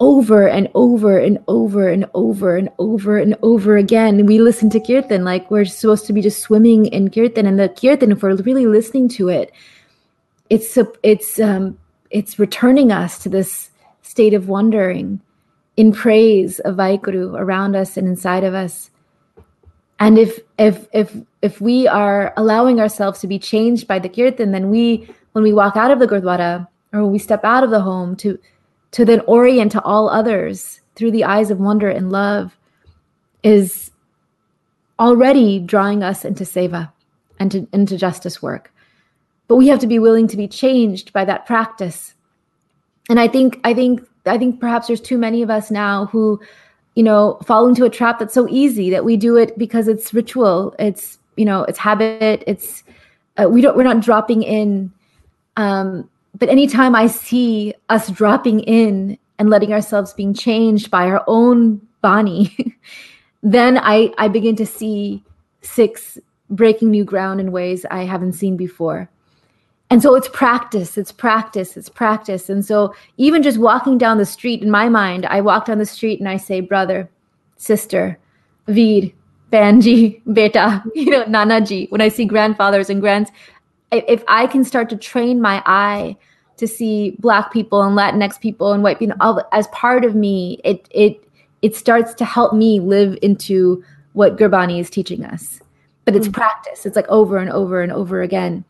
over and over and over and over and over and over again. We listen to kirtan like we're supposed to be just swimming in kirtan, and the kirtan, if we're really listening to it, it's it's um, it's returning us to this state of wondering in praise of Vaheguru around us and inside of us. And if if if if we are allowing ourselves to be changed by the kirtan, then we when we walk out of the gurdwara or when we step out of the home to to then orient to all others through the eyes of wonder and love is already drawing us into seva and to, into justice work. But we have to be willing to be changed by that practice. And I think, I think, I think perhaps there's too many of us now who, you know, fall into a trap that's so easy that we do it because it's ritual, it's you know, it's habit, it's uh, we don't we're not dropping in um, but anytime I see us dropping in and letting ourselves being changed by our own bani, then I, I begin to see Sikhs breaking new ground in ways I haven't seen before. And so it's practice, it's practice, it's practice. And so even just walking down the street, in my mind, I walk down the street and I say, brother, sister, Veer, Bhenji, Beta, you know, Nanaji. When I see grandfathers and grands, if I can start to train my eye to see black people and Latinx people and white people all, as part of me, it it it starts to help me live into what Gurbani is teaching us. But it's mm-hmm. practice. It's like over and over and over again.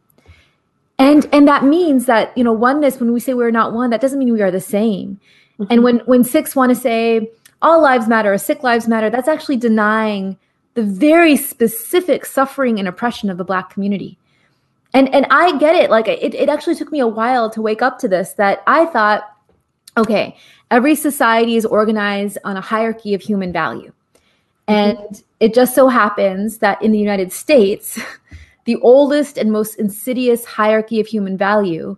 And and that means that, you know, oneness, when we say we're not one, that doesn't mean we are the same. Mm-hmm. And when when Sikhs want to say all lives matter or Sikh lives matter, that's actually denying the very specific suffering and oppression of the black community and and i get it like it, it actually took me a while to wake up to this that i thought okay every society is organized on a hierarchy of human value and mm-hmm. it just so happens that in the united states the oldest and most insidious hierarchy of human value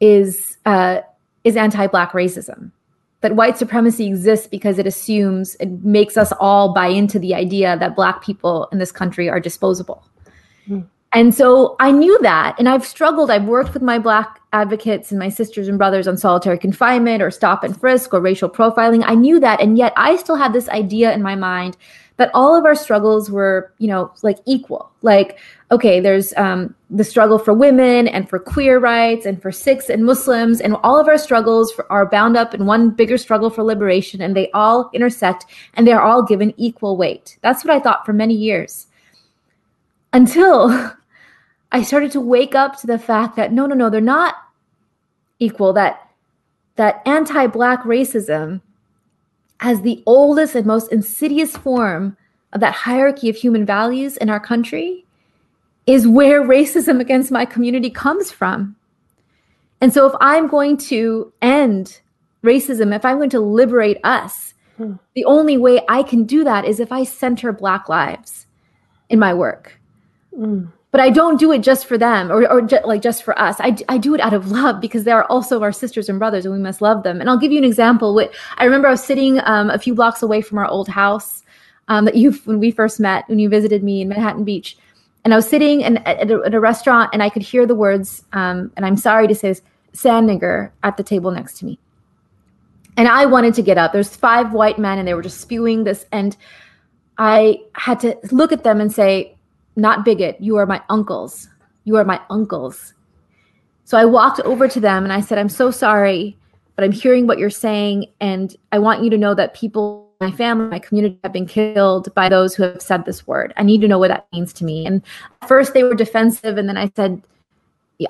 is uh, is anti-black racism that white supremacy exists because it assumes it makes us all buy into the idea that black people in this country are disposable mm. And so I knew that. And I've struggled. I've worked with my Black advocates and my sisters and brothers on solitary confinement or stop and frisk or racial profiling. I knew that. And yet I still had this idea in my mind that all of our struggles were, you know, like equal. Like, okay, there's um, the struggle for women and for queer rights and for Sikhs and Muslims, and all of our struggles for, are bound up in one bigger struggle for liberation, and they all intersect and they're all given equal weight. That's what I thought for many years until I started to wake up to the fact that no, no, no, they're not equal. That that anti-black racism as the oldest and most insidious form of that hierarchy of human values in our country is where racism against my community comes from. And so if I'm going to end racism, if I'm going to liberate us, hmm. the only way I can do that is if I center black lives in my work Mm. But I don't do it just for them or, or ju- like just for us. I, I do it out of love because they are also our sisters and brothers and we must love them. And I'll give you an example. What I remember I was sitting um, a few blocks away from our old house um, that you when we first met when you visited me in Manhattan Beach, and I was sitting in, at, a, at a restaurant and I could hear the words, um, and I'm sorry to say this, sand nigger at the table next to me. And I wanted to get up. There's five white men and they were just spewing this. And I had to look at them and say, not bigot, you are my uncles. You are my uncles. So I walked over to them and I said, I'm so sorry, but I'm hearing what you're saying. And I want you to know that people my family, my community have been killed by those who have said this word. I need to know what that means to me. And first they were defensive, and then I said,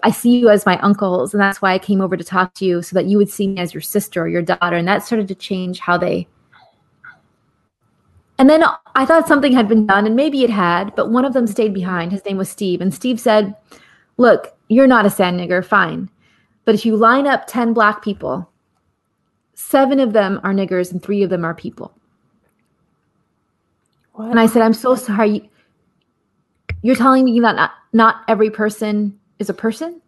I see you as my uncles, and that's why I came over to talk to you so that you would see me as your sister or your daughter. And that started to change how they. And then I thought something had been done, and maybe it had, but one of them stayed behind. His name was Steve. And Steve said, Look, you're not a sand nigger, fine. But if you line up 10 black people, seven of them are niggers and three of them are people. What? And I said, I'm so sorry. You're telling me that not, not every person is a person?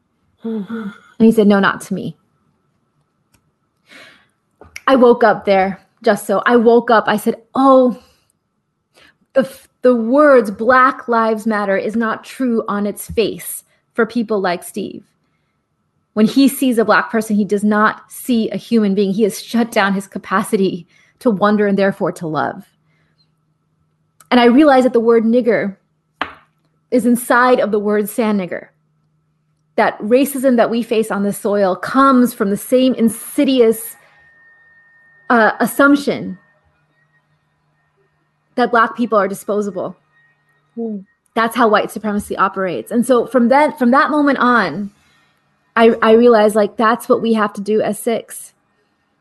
Mm-hmm. And he said, No, not to me. I woke up there, just so I woke up. I said, Oh, the, the words Black Lives Matter is not true on its face for people like Steve. When he sees a Black person, he does not see a human being. He has shut down his capacity to wonder and therefore to love. And I realize that the word nigger is inside of the word sand nigger. That racism that we face on the soil comes from the same insidious uh, assumption that black people are disposable. Mm. That's how white supremacy operates. And so from that from that moment on, I, I realized like that's what we have to do as Sikhs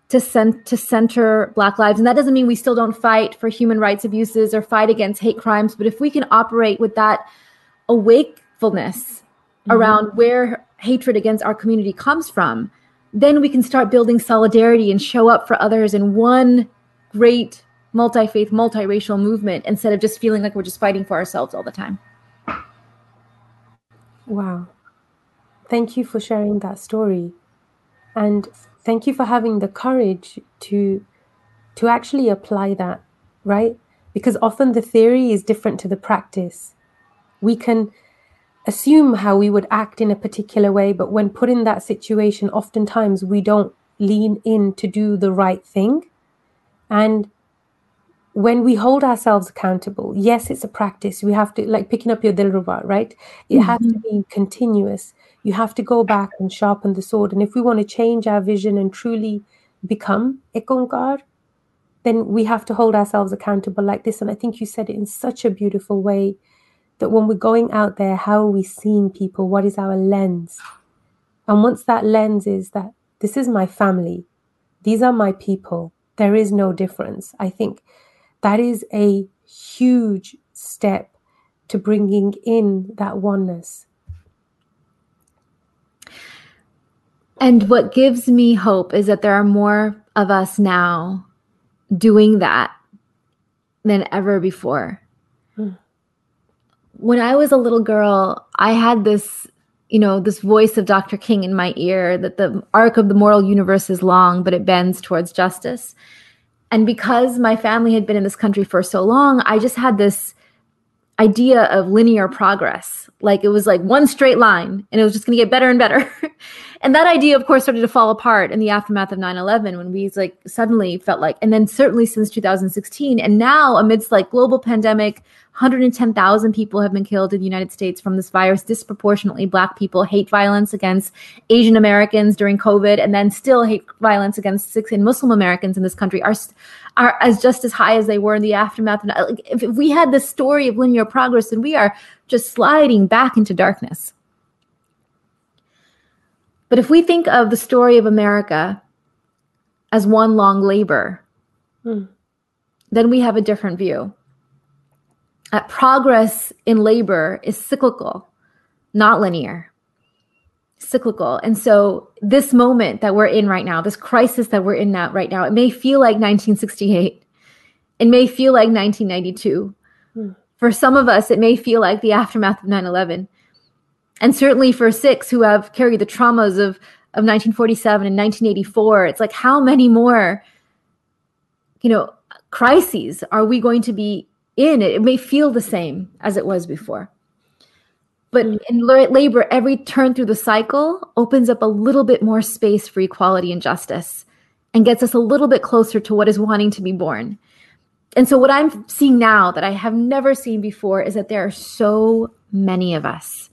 to cent- to center black lives and that doesn't mean we still don't fight for human rights abuses or fight against hate crimes but if we can operate with that awakefulness mm-hmm. around where hatred against our community comes from then we can start building solidarity and show up for others in one great multi-faith multiracial movement instead of just feeling like we're just fighting for ourselves all the time. Wow. Thank you for sharing that story. And thank you for having the courage to to actually apply that right? Because often the theory is different to the practice. We can assume how we would act in a particular way but when put in that situation oftentimes we don't lean in to do the right thing. And when we hold ourselves accountable yes it's a practice we have to like picking up your dilruba right it mm-hmm. has to be continuous you have to go back and sharpen the sword. And if we want to change our vision and truly become Ikonkar, then we have to hold ourselves accountable like this. And I think you said it in such a beautiful way that when we're going out there, how are we seeing people? What is our lens? And once that lens is that this is my family, these are my people, there is no difference. I think that is a huge step to bringing in that oneness. And what gives me hope is that there are more of us now doing that than ever before. Hmm. When I was a little girl, I had this, you know, this voice of Dr. King in my ear that the arc of the moral universe is long, but it bends towards justice. And because my family had been in this country for so long, I just had this idea of linear progress. Like it was like one straight line and it was just going to get better and better. and that idea, of course, started to fall apart in the aftermath of 9 11 when we like suddenly felt like, and then certainly since 2016. And now, amidst like global pandemic, 110,000 people have been killed in the United States from this virus, disproportionately Black people, hate violence against Asian Americans during COVID, and then still hate violence against Sikh and Muslim Americans in this country are, are as just as high as they were in the aftermath. Uh, like, if, if we had this story of linear progress, then we are just sliding back into darkness. But if we think of the story of America as one long labor, hmm. then we have a different view that progress in labor is cyclical, not linear. Cyclical. And so, this moment that we're in right now, this crisis that we're in now, right now, it may feel like 1968. It may feel like 1992. Hmm. For some of us, it may feel like the aftermath of 9 11. And certainly for Sikhs who have carried the traumas of, of 1947 and 1984, it's like how many more, you know, crises are we going to be in? It, it may feel the same as it was before. But mm. in labor, every turn through the cycle opens up a little bit more space for equality and justice and gets us a little bit closer to what is wanting to be born. And so, what I'm seeing now that I have never seen before is that there are so many of us,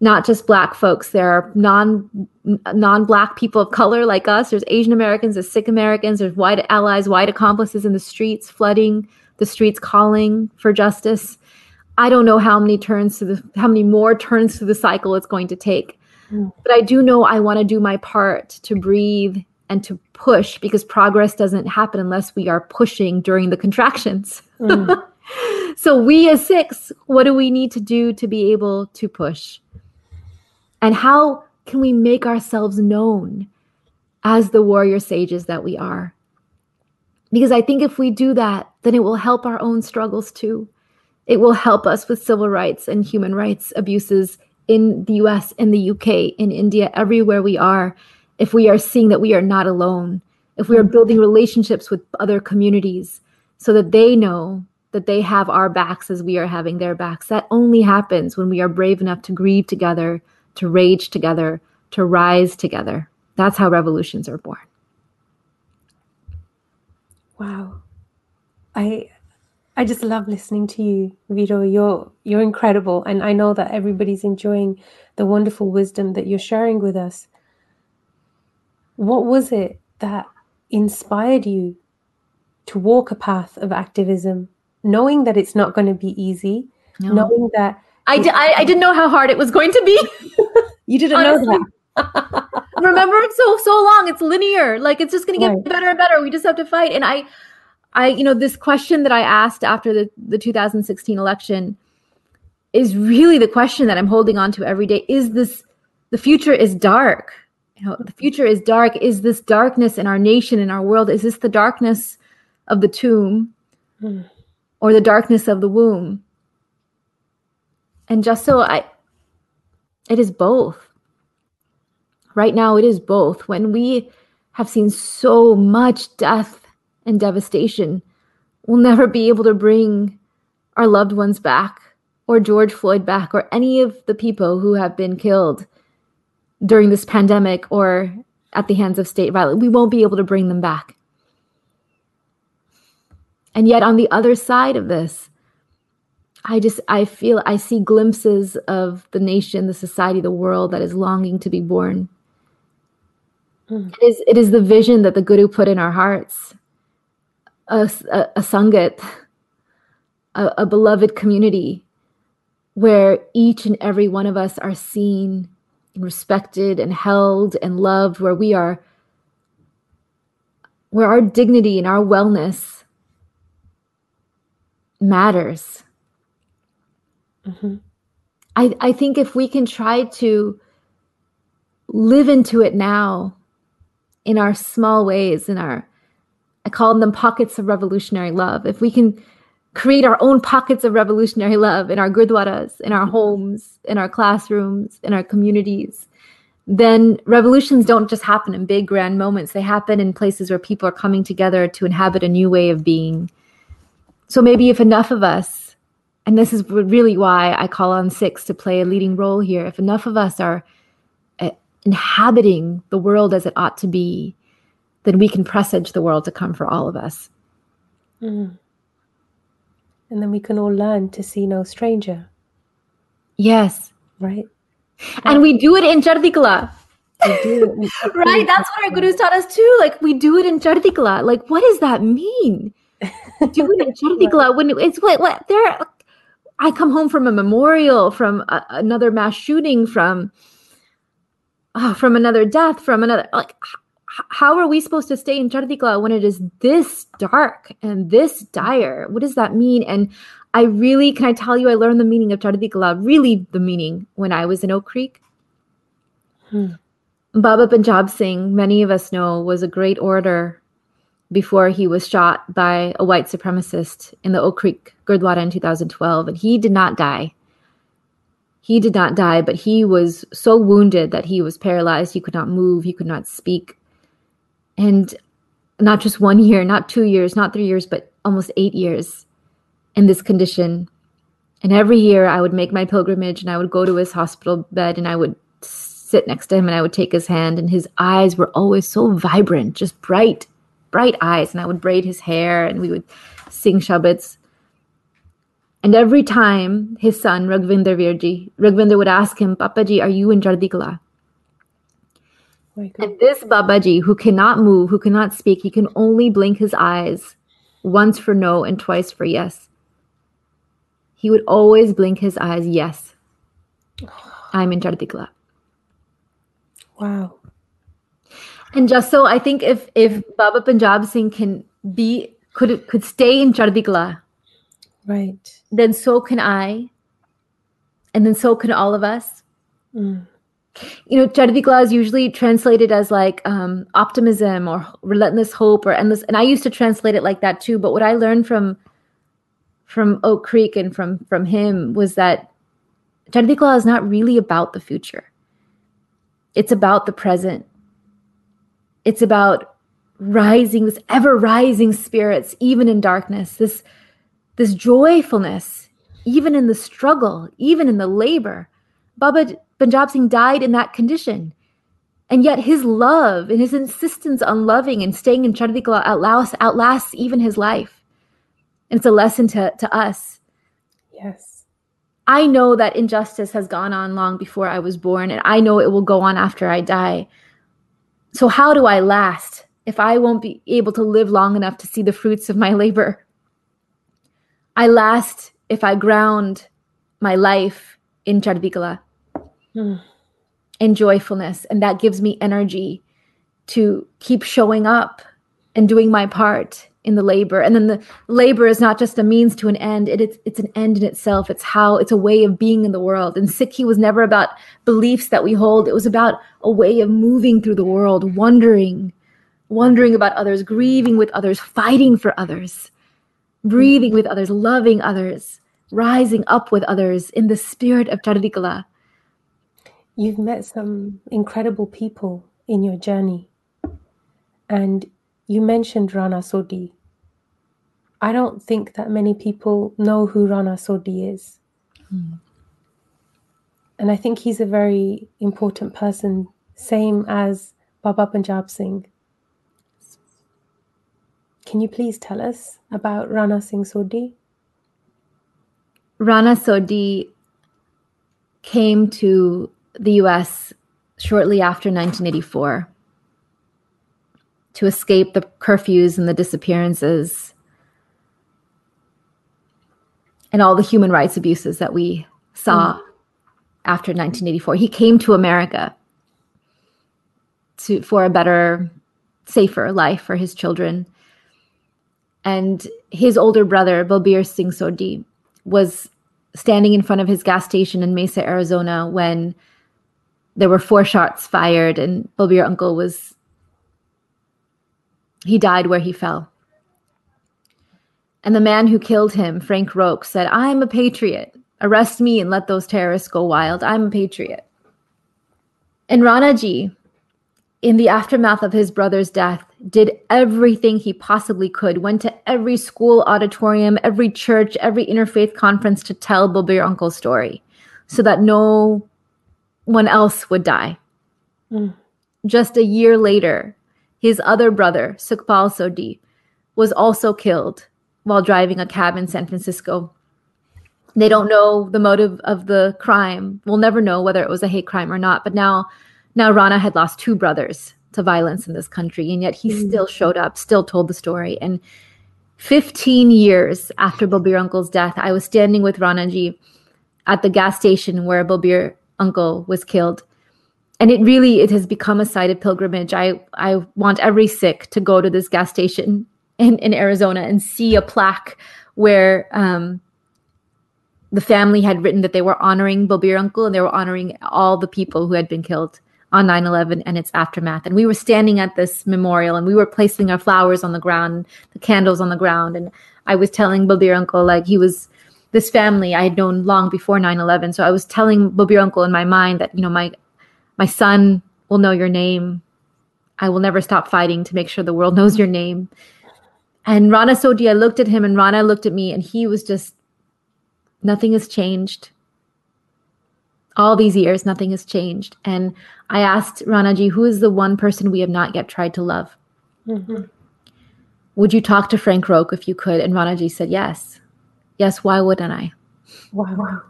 not just Black folks. There are non non Black people of color like us. There's Asian Americans, there's Sikh Americans, there's white allies, white accomplices in the streets, flooding the streets, calling for justice. I don't know how many turns to the how many more turns to the cycle it's going to take. Mm. But I do know I want to do my part to breathe and to push because progress doesn't happen unless we are pushing during the contractions. Mm. so we as Sikhs what do we need to do to be able to push? And how can we make ourselves known as the warrior sages that we are? Because I think if we do that, then it will help our own struggles too. It will help us with civil rights and human rights abuses in the US, in the UK, in India, everywhere we are. If we are seeing that we are not alone, if we are mm-hmm. building relationships with other communities so that they know that they have our backs as we are having their backs, that only happens when we are brave enough to grieve together, to rage together, to rise together. That's how revolutions are born. Wow. I I just love listening to you, Vito. You're you're incredible, and I know that everybody's enjoying the wonderful wisdom that you're sharing with us. What was it that inspired you to walk a path of activism, knowing that it's not going to be easy, no. knowing that I, di- I, I didn't know how hard it was going to be. you didn't Honestly. know that. Remember, it's so so long. It's linear. Like it's just going to get better and better. We just have to fight. And I I, you know, this question that I asked after the, the 2016 election is really the question that I'm holding on to every day. Is this the future is dark? You know, the future is dark. Is this darkness in our nation, in our world? Is this the darkness of the tomb mm. or the darkness of the womb? And just so I, it is both. Right now, it is both. When we have seen so much death and devastation. We'll never be able to bring our loved ones back, or George Floyd back, or any of the people who have been killed during this pandemic or at the hands of state violence. We won't be able to bring them back. And yet, on the other side of this, I just I feel I see glimpses of the nation, the society, the world that is longing to be born. Mm. It is it is the vision that the Guru put in our hearts a, a, a sangat, a, a beloved community where each and every one of us are seen and respected and held and loved, where we are, where our dignity and our wellness matters. Mm-hmm. I, I think if we can try to live into it now in our small ways, in our I call them pockets of revolutionary love. If we can create our own pockets of revolutionary love in our gurdwaras, in our homes, in our classrooms, in our communities, then revolutions don't just happen in big grand moments. They happen in places where people are coming together to inhabit a new way of being. So maybe if enough of us, and this is really why I call on Sikhs to play a leading role here, if enough of us are uh, inhabiting the world as it ought to be, then we can presage the world to come for all of us. Mm. And then we can all learn to see no stranger. Yes. Right. And we do it in Chardikala. right? That's what our gurus taught us too. Like we do it in Chardikala. Like, what does that mean? do it in Chardikala when it's what, what there. I come home from a memorial, from a, another mass shooting, from oh, from another death, from another like how are we supposed to stay in Chardikala when it is this dark and this dire? What does that mean? And I really, can I tell you, I learned the meaning of Chardikala, really the meaning when I was in Oak Creek. Hmm. Baba Punjab Singh, many of us know, was a great orator before he was shot by a white supremacist in the Oak Creek Gurdwara in 2012. And he did not die. He did not die, but he was so wounded that he was paralyzed. He could not move, he could not speak. And not just one year, not two years, not three years, but almost eight years in this condition. And every year I would make my pilgrimage and I would go to his hospital bed and I would sit next to him and I would take his hand, and his eyes were always so vibrant, just bright, bright eyes. And I would braid his hair and we would sing Shabads. And every time his son, Ragvinder Virji, Ragvinder would ask him, Papaji, are you in Chardikala? and this Babaji, who cannot move, who cannot speak, he can only blink his eyes once for no and twice for yes. He would always blink his eyes, yes. I'm in Chardikala. Wow. And just so I think if if Baba Punjab Singh can be could could stay in Chardikala, right, then so can I, and then so can all of us. Mm. You know, Chardikala is usually translated as like um, optimism or relentless hope or endless. And I used to translate it like that too. But what I learned from from Oak Creek and from from him was that Chardikala is not really about the future. It's about the present. It's about rising, this ever rising spirits, even in darkness, this, this joyfulness, even in the struggle, even in the labor. Baba Punjab Singh died in that condition. And yet his love and his insistence on loving and staying in Chardikala outlasts, outlasts even his life. And it's a lesson to, to us. Yes. I know that injustice has gone on long before I was born, and I know it will go on after I die. So, how do I last if I won't be able to live long enough to see the fruits of my labor? I last if I ground my life in Chardikala, mm. in joyfulness, and that gives me energy to keep showing up and doing my part in the labor. And then the labor is not just a means to an end. It, it's it's an end in itself. It's how it's a way of being in the world. And sikhi was never about beliefs that we hold. It was about a way of moving through the world wondering wondering about others grieving with others fighting for others breathing with others loving others rising up with others in the spirit of chardikala you've met some incredible people in your journey. And you mentioned Rana Sodhi. I don't think that many people know who Rana Sodhi is. Mm. And I think he's a very important person, same as Baba Punjab Singh. Can you please tell us about Rana Singh Sodhi? Rana Sodhi came to the US shortly after 1984 to escape the curfews and the disappearances and all the human rights abuses that we saw mm. after 1984. He came to America to for a better, safer life for his children. And his older brother, Balbir Singh Sodhi, was standing in front of his gas station in Mesa, Arizona, when there were four shots fired, and Balbir uncle was he died where he fell. And the man who killed him, Frank Roque, said, I'm a patriot. Arrest me and let those terrorists go wild. I'm a patriot. And Ranaji, in the aftermath of his brother's death, did everything he possibly could, went to every school auditorium, every church, every interfaith conference to tell Balbir Uncle's story so that no one else would die. Mm. Just a year later, his other brother, Sukhpal Sodhi, was also killed while driving a cab in San Francisco. They don't know the motive of the crime. We'll never know whether it was a hate crime or not. But now, now Rana had lost two brothers to violence in this country, and yet he mm. still showed up, still told the story. And 15 years after Balbir Uncle's death, I was standing with Ranaji at the gas station where Balbir Uncle was killed and it really it has become a site of pilgrimage. I I want every Sikh to go to this gas station in, in Arizona and see a plaque where um, the family had written that they were honoring Balbir Uncle and they were honoring all the people who had been killed on 9 11 and its aftermath. And we were standing at this memorial and we were placing our flowers on the ground, the candles on the ground. And I was telling Balbir uncle, like, he was this family I had known long before 9 11. So I was telling Balbir uncle in my mind that, you know, my, my son will know your name. I will never stop fighting to make sure the world knows your name. And Rana Sodhi, I looked at him and Rana looked at me and he was just, nothing has changed all these years, nothing has changed. And I asked Ranaji, who is the one person we have not yet tried to love? Mm-hmm. Would you talk to Frank Roque if you could? And Ranaji said, yes. Yes, why wouldn't I? Wow.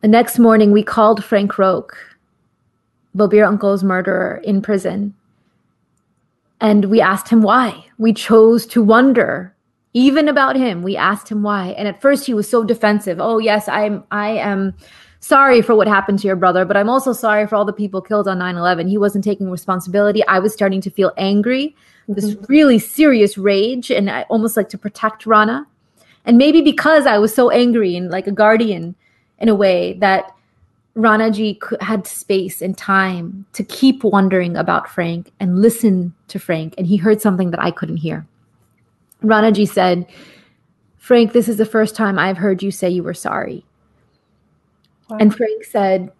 The next morning, we called Frank Roque, Balbir Uncle's murderer, in prison. And we asked him why. We chose to wonder even about him. We asked him why. And at first he was so defensive. Oh, yes, I'm I am sorry for what happened to your brother, but I'm also sorry for all the people killed on 9 11. He wasn't taking responsibility. I was starting to feel angry, this mm-hmm. really serious rage, and I almost like to protect Rana. And maybe because I was so angry and like a guardian in a way that Ranaji had space and time to keep wondering about Frank and listen to Frank. And he heard something that I couldn't hear. Ranaji said, Frank, this is the first time I've heard you say you were sorry. And Frank said,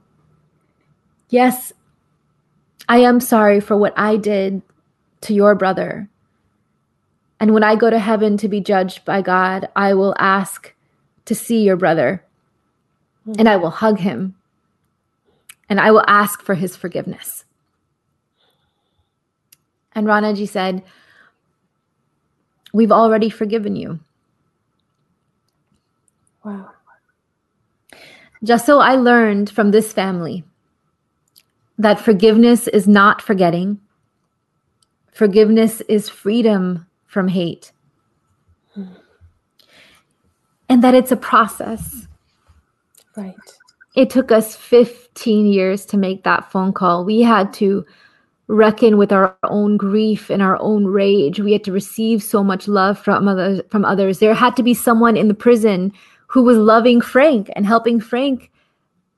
Yes, I am sorry for what I did to your brother. And when I go to heaven to be judged by God, I will ask to see your brother mm-hmm. and I will hug him and I will ask for his forgiveness. And Ranaji said, We've already forgiven you. Wow. Just so I learned from this family that forgiveness is not forgetting, forgiveness is freedom from hate. Hmm. And that it's a process. Right. It took us 15 years to make that phone call. We had to reckon with our own grief and our own rage. We had to receive so much love from others, from others. There had to be someone in the prison who was loving Frank and helping Frank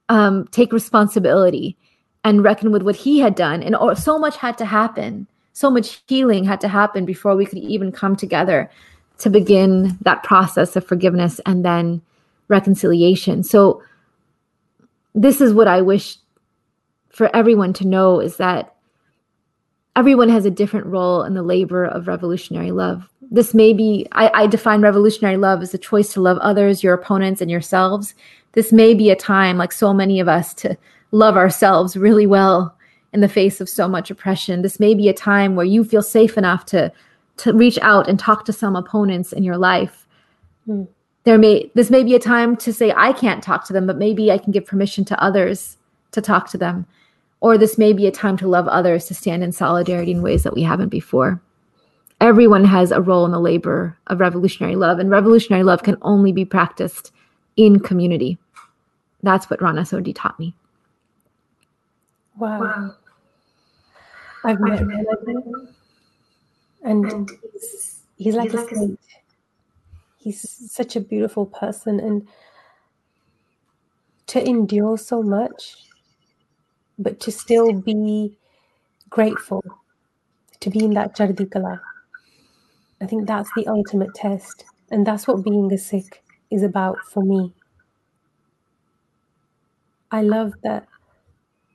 um, take responsibility and reckon with what he had done. And so much had to happen. So much healing had to happen before we could even come together to begin that process of forgiveness and then reconciliation. So, this is what I wish for everyone to know is that everyone has a different role in the labor of revolutionary love. This may be, I, I, define revolutionary love as a choice to love others, your opponents, and yourselves. This may be a time, like so many of us, to love ourselves really well in the face of so much oppression. This may be a time where you feel safe enough to, to reach out and talk to some opponents in your life. Mm. There may this may be a time to say I can't talk to them, but maybe I can give permission to others to talk to them or this may be a time to love others, to stand in solidarity in ways that we haven't before. Everyone has a role in the labor of revolutionary love, and revolutionary love can only be practiced in community. That's what Rana Sodhi taught me. Wow. wow. I've met him, and he's, he's like a saint. He's such a beautiful person, and to endure so much but to still be grateful to be in that Chardikala. I think that's the ultimate test. And that's what being a Sikh is about for me. I love that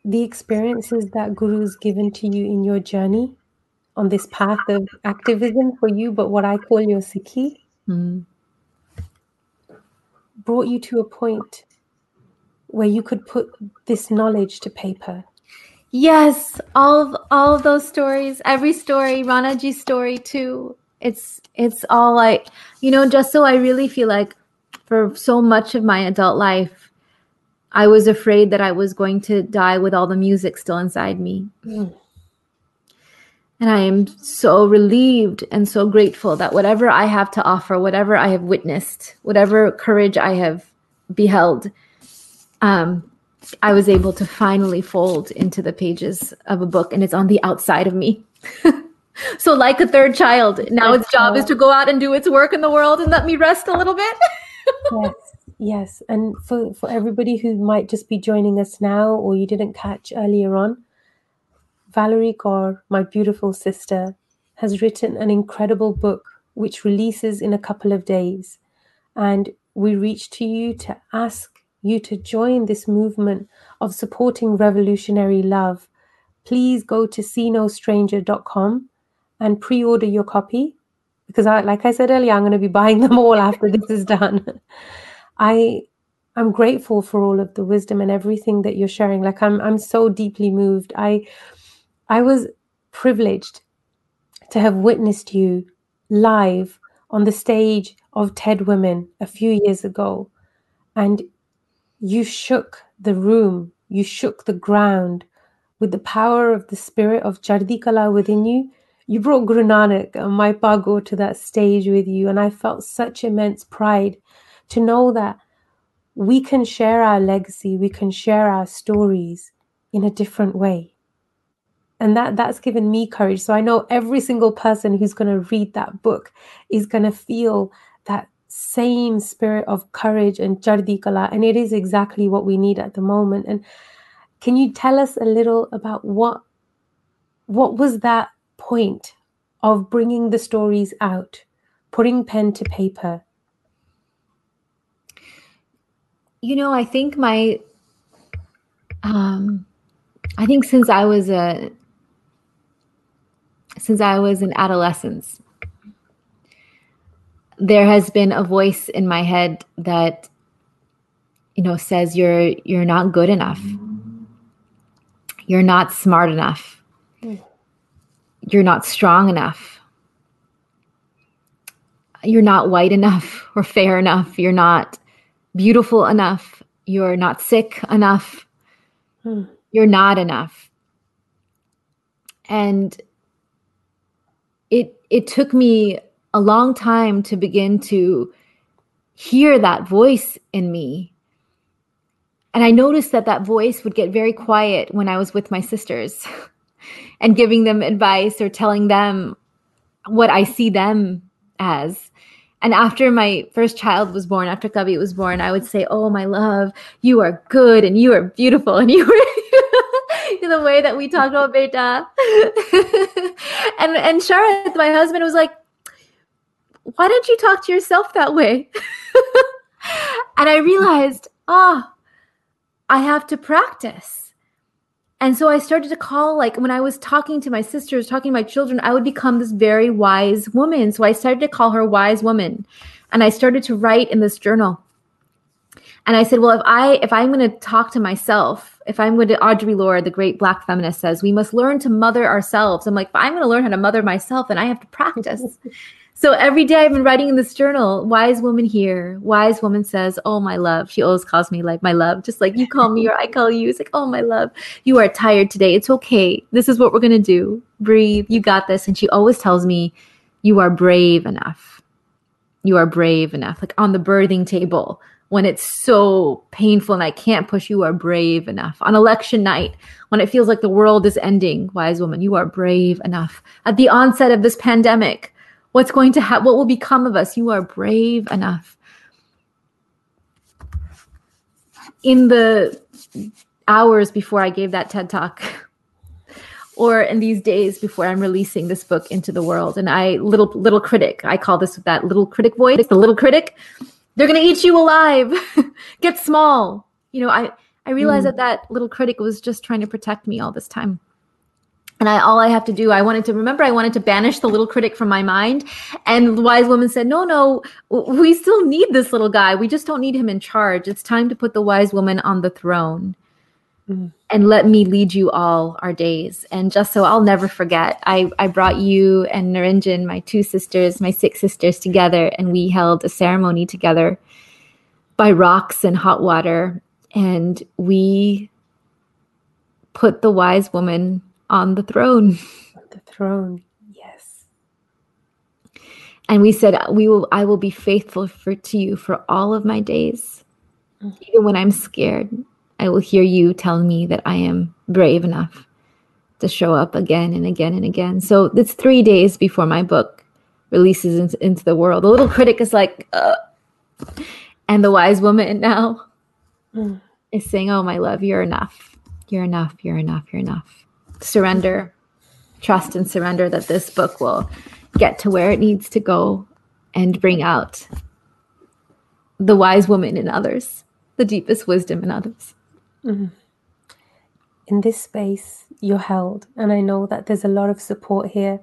the experiences that Guru's given to you in your journey on this path of activism for you, but what I call your Sikhi, mm. Brought you to a point where you could put this knowledge to paper. Yes, all of all of those stories, every story, Ranaji's story too. It's it's all like you know, just so I really feel like for so much of my adult life, I was afraid that I was going to die with all the music still inside me. Mm. And I am so relieved and so grateful that whatever I have to offer, whatever I have witnessed, whatever courage I have beheld, um, I was able to finally fold into the pages of a book, and it's on the outside of me. so, like a third child, now its job is to go out and do its work in the world and let me rest a little bit. yes, Yes, and for, for everybody who might just be joining us now or you didn't catch earlier on, Valarie Kaur, my beautiful sister, has written an incredible book which releases in a couple of days. And we reach to you to ask you to join this movement of supporting revolutionary love. Please go to seenostranger.com and pre order your copy because, I, like I said earlier, I'm going to be buying them all after this is done. I I'm grateful for all of the wisdom and everything that you're sharing. Like I'm I'm so deeply moved. I I was privileged to have witnessed you live on the stage of TED Women a few years ago. And you shook the room, you shook the ground with the power of the spirit of Chardi Kala within you. You brought Guru Nanak and Mai Bhago to that stage with you. And I felt such immense pride to know that we can share our legacy, we can share our stories in a different way. And that that's given me courage. So I know every single person who's going to read that book is going to feel that same spirit of courage and chardikala. And it is exactly what we need at the moment. And can you tell us a little about what what was that point of bringing the stories out, putting pen to paper, you know, I think my, um, I think since I was a, since I was in adolescence, there has been a voice in my head that, you know, says you're you're not good enough. You're not smart enough. You're not strong enough. You're not white enough or fair enough. You're not beautiful enough. You're not Sikh enough. Hmm. You're not enough. And it it took me a long time to begin to hear that voice in me. And I noticed that that voice would get very quiet when I was with my sisters and giving them advice or telling them what I see them as. And after my first child was born, after Kavi was born, I would say, Oh, my love, you are good and you are beautiful and you were the way that we talked about Beta. and and Sharat, my husband, was like, Why don't you talk to yourself that way? and I realized, oh, I have to practice. And so I started to call, like, when I was talking to my sisters, talking to my children, I would become this very wise woman. So I started to call her wise woman. And I started to write in this journal. And I said, well, if I if I'm going to talk to myself, if I'm going to Audre Lorde, the great black feminist says, we must learn to mother ourselves. I'm like, I'm going to learn how to mother myself, and I have to practice. So every day I've been writing in this journal, wise woman here, wise woman says, Oh, my love. She always calls me like my love, just like you call me or I call you. It's like, Oh, my love, you are tired today. It's okay. This is what we're going to do. Breathe. You got this. And she always tells me, You are brave enough. You are brave enough. Like on the birthing table, when it's so painful and I can't push, you are brave enough. On election night, when it feels like the world is ending, wise woman, you are brave enough. At the onset of this pandemic, What's going to happen? What will become of us? You are brave enough. In the hours before I gave that TED talk, or in these days before I'm releasing this book into the world, and I little little critic, I call this that little critic voice, It's the little critic. They're gonna eat you alive. Get small. You know, I I realized mm. that that little critic was just trying to protect me all this time and I, all I have to do, I wanted to remember, I wanted to banish the little critic from my mind. And the wise woman said, No, no, we still need this little guy. We just don't need him in charge. It's time to put the wise woman on the throne mm. and let me lead you all our days. And just so I'll never forget, I, I brought you and Narinjan, my two sisters, my Sikh sisters together, and we held a ceremony together by rocks and hot water. And we put the wise woman on the throne. The throne, yes. And we said, "We will. I will be faithful for to you for all of my days, mm-hmm. even when I'm scared. I will hear you tell me that I am brave enough to show up again and again and again." So it's three days before my book releases into, into the world. The little critic is like, uh, And the wise woman now Mm. is saying, Oh, my love, you're enough. You're enough. You're enough. You're enough. Surrender, trust, and surrender that this book will get to where it needs to go and bring out the wise woman in others, the deepest wisdom in others. Mm-hmm. in this space you're held and i know that there's a lot of support here.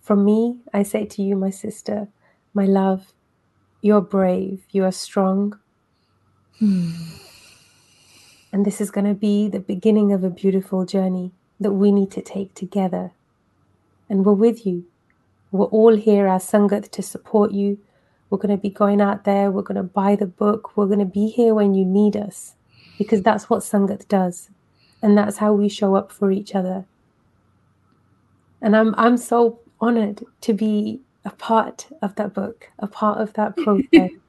From me i say to you my sister my love you're brave you are strong. Hmm. And this is going to be the beginning of a beautiful journey that we need to take together. And we're with you. We're all here as sangat to support you. We're going to be going out there. We're going to buy the book. We're going to be here when you need us because that's what sangat does and that's how we show up for each other and i'm i'm so honored to be a part of that book a part of that process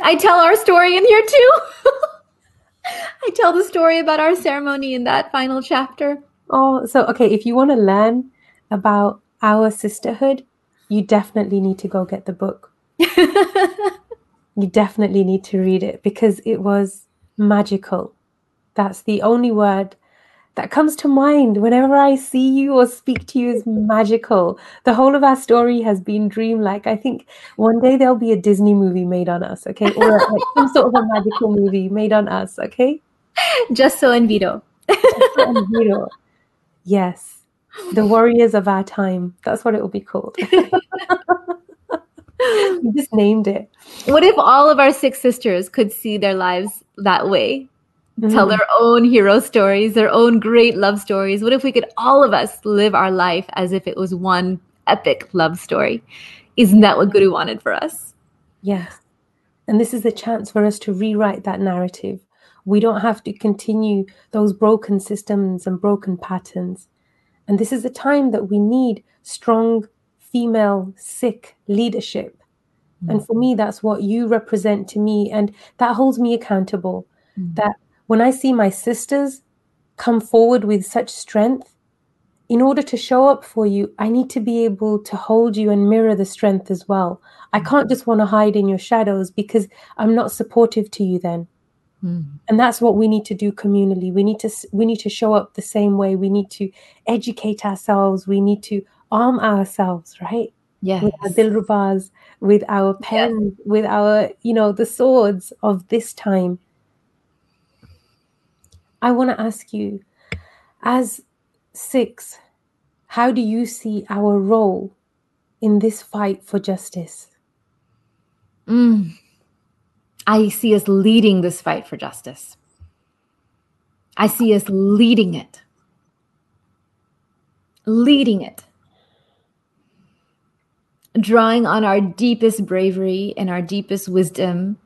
I tell our story in here too. I tell the story about our ceremony in that final chapter. oh so okay if you want to learn about our sisterhood you definitely need to go get the book you definitely need to read it because it was magical that's the only word that comes to mind whenever I see you or speak to you is magical. The whole of our story has been dreamlike. I think one day there'll be a Disney movie made on us, okay? Or like some sort of a magical movie made on us, okay? Just so in Vito. And, you yes, the warriors of our time. That's what it will be called. just named it. What if all of our Sikh sisters could see their lives that way? Tell Mhm. their own hero stories, their own great love stories. What if we could all of us live our life as if it was one epic love story? Isn't that what Guru wanted for us? Yes. And this is a chance for us to rewrite that narrative. We don't have to continue those broken systems and broken patterns. And this is a time that we need strong female Sikh leadership. And for me, that's what you represent to me. And that holds me accountable. Mm. That when I see my sisters come forward with such strength, in order to show up for you, I need to be able to hold you and mirror the strength as well. I can't just want to hide in your shadows because I'm not supportive to you then. Mm. And that's what we need to do communally. We need to we need to show up the same way. We need to educate ourselves. We need to arm ourselves, right? Yes. With our dilrubas, with our pens, with our, you know, the swords of this time. I want to ask you, as Sikhs, how do you see our role in this fight for justice? Mm. I see us leading this fight for justice. I see us leading it. Leading it. Drawing on our deepest bravery and our deepest wisdom.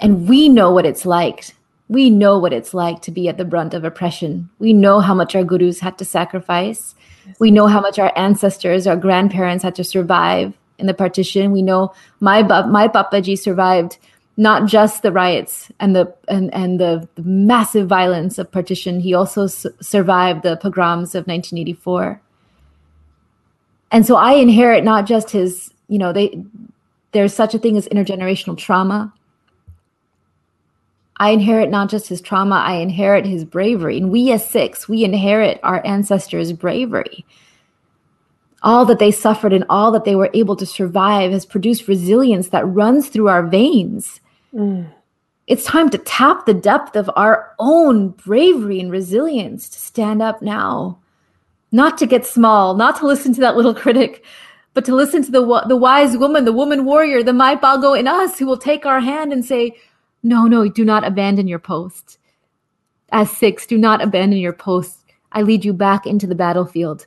And we know what it's like. We know what it's like to be at the brunt of oppression. We know how much our gurus had to sacrifice. We know how much our ancestors, our grandparents had to survive in the partition. We know my my papaji survived not just the riots and the and and the, the massive violence of partition. He also s- survived the pogroms of 1984. And so I inherit not just his, you know, they there's such a thing as intergenerational trauma. I inherit not just his trauma, I inherit his bravery. And we as Sikhs, we inherit our ancestors' bravery all that they suffered and all that they were able to survive has produced resilience that runs through our veins. Mm. It's time to tap the depth of our own bravery and resilience to stand up now, not to get small, not to listen to that little critic, but to listen to the the wise woman, the woman warrior, the Mai Bhago in us who will take our hand and say, "No, no, do not abandon your post." As Sikhs, do not abandon your post. I lead you back into the battlefield.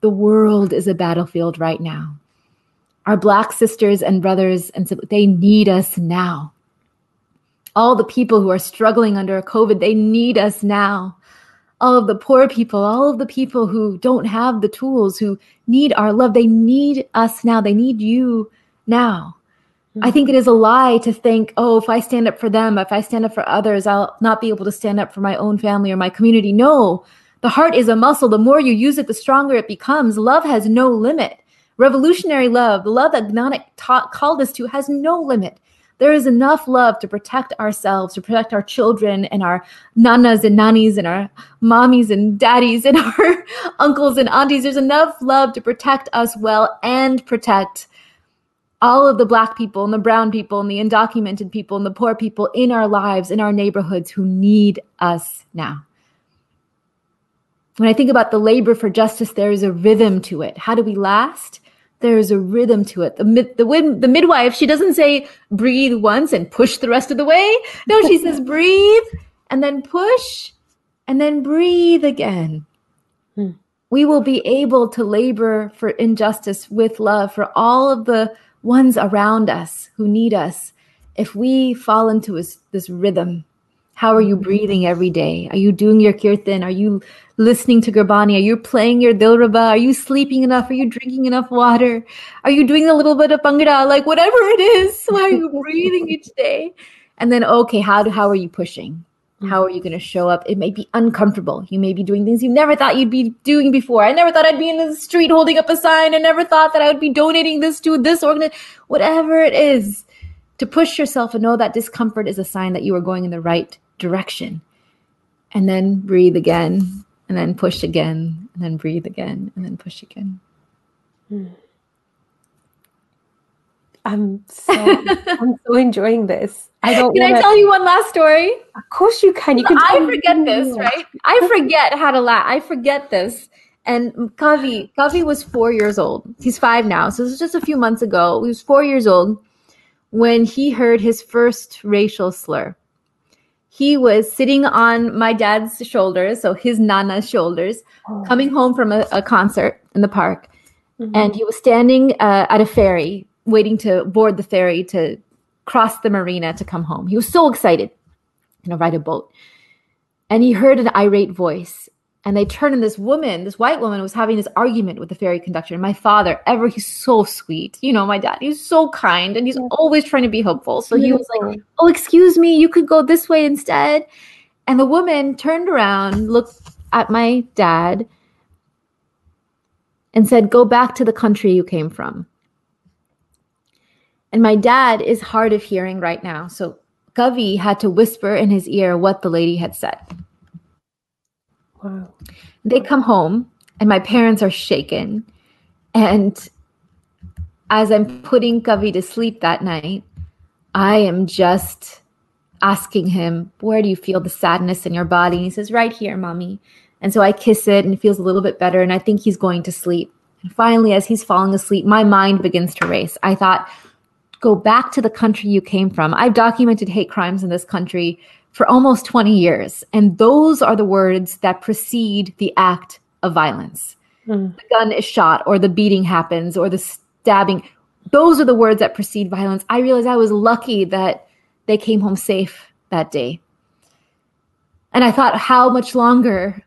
The world is a battlefield right now. Our black sisters and brothers and they need us now. All the people who are struggling under COVID, they need us now. All of the poor people, all of the people who don't have the tools, who need our love, they need us now. They need you now. I mm-hmm. think it is a lie to think, oh, if I stand up for them, if I stand up for others, I'll not be able to stand up for my own family or my community. No, the heart is a muscle. The more you use it, the stronger it becomes. Love has no limit. Revolutionary love, the love that Nanak taught, called us to, has no limit. There is enough love to protect ourselves, to protect our children and our nanas and nannies and our mommies and daddies and our uncles and aunties. There's enough love to protect us well and protect all of the black people and the brown people and the undocumented people and the poor people in our lives, in our neighborhoods who need us now. When I think about the labor for justice, there is a rhythm to it. How do we last? There is a rhythm to it. The, mid, the, the midwife, she doesn't say breathe once and push the rest of the way. No, she says breathe and then push and then breathe again. Hmm. We will be able to labor for injustice with love for all of the ones around us who need us, if we fall into this, this rhythm, how are you mm-hmm. breathing every day? Are you doing your kirtan? Are you listening to Gurbani? Are you playing your Dilruba? Are you sleeping enough? Are you drinking enough water? Are you doing a little bit of Bhangra? Like whatever it is, why are you breathing each day? And then, okay, how, do, how are you pushing? How are you going to show up? It may be uncomfortable. You may be doing things you never thought you'd be doing before. I never thought I'd be in the street holding up a sign. I never thought that I would be donating this to this organ. Whatever it is, to push yourself and know that discomfort is a sign that you are going in the right direction. And then breathe again, and then push again, and then breathe again, and then push again. Hmm. I'm so I'm so enjoying this. I don't. Can wanna... I tell you one last story? Of course you can. You can. I forget this, right? I forget how to laugh. I forget this. And Kavi, Kavi was four years old. He's five now, so this was just a few months ago. He was four years old when he heard his first racial slur. He was sitting on my dad's shoulders, so his nana's shoulders, oh. coming home from a, a, concert in the park, mm-hmm. and he was standing uh, at a ferry waiting to board the ferry to cross the marina to come home. He was so excited, you know, ride a boat. And he heard an irate voice. And they turned and this woman, this white woman, was having this argument with the ferry conductor. And my father, ever, he's so sweet. You know, my dad, he's so kind and he's always trying to be helpful. So he was like, Oh, excuse me, you could go this way instead. And the woman turned around, looked at my dad, and said, Go back to the country you came from. And my dad is hard of hearing right now. So Kavi had to whisper in his ear what the lady had said. Wow. They come home and my parents are shaken. And as I'm putting Kavi to sleep that night, I am just asking him, Where do you feel the sadness in your body? And he says, Right here, mommy. And so I kiss it and it feels a little bit better. And I think he's going to sleep. And finally, as he's falling asleep, my mind begins to race. I thought, go back to the country you came from. I've documented hate crimes in this country for almost 20 years, and those are the words that precede the act of violence. Mm. The gun is shot, or the beating happens, or the stabbing. Those are the words that precede violence. I realized I was lucky that they came home safe that day. And I thought, how much longer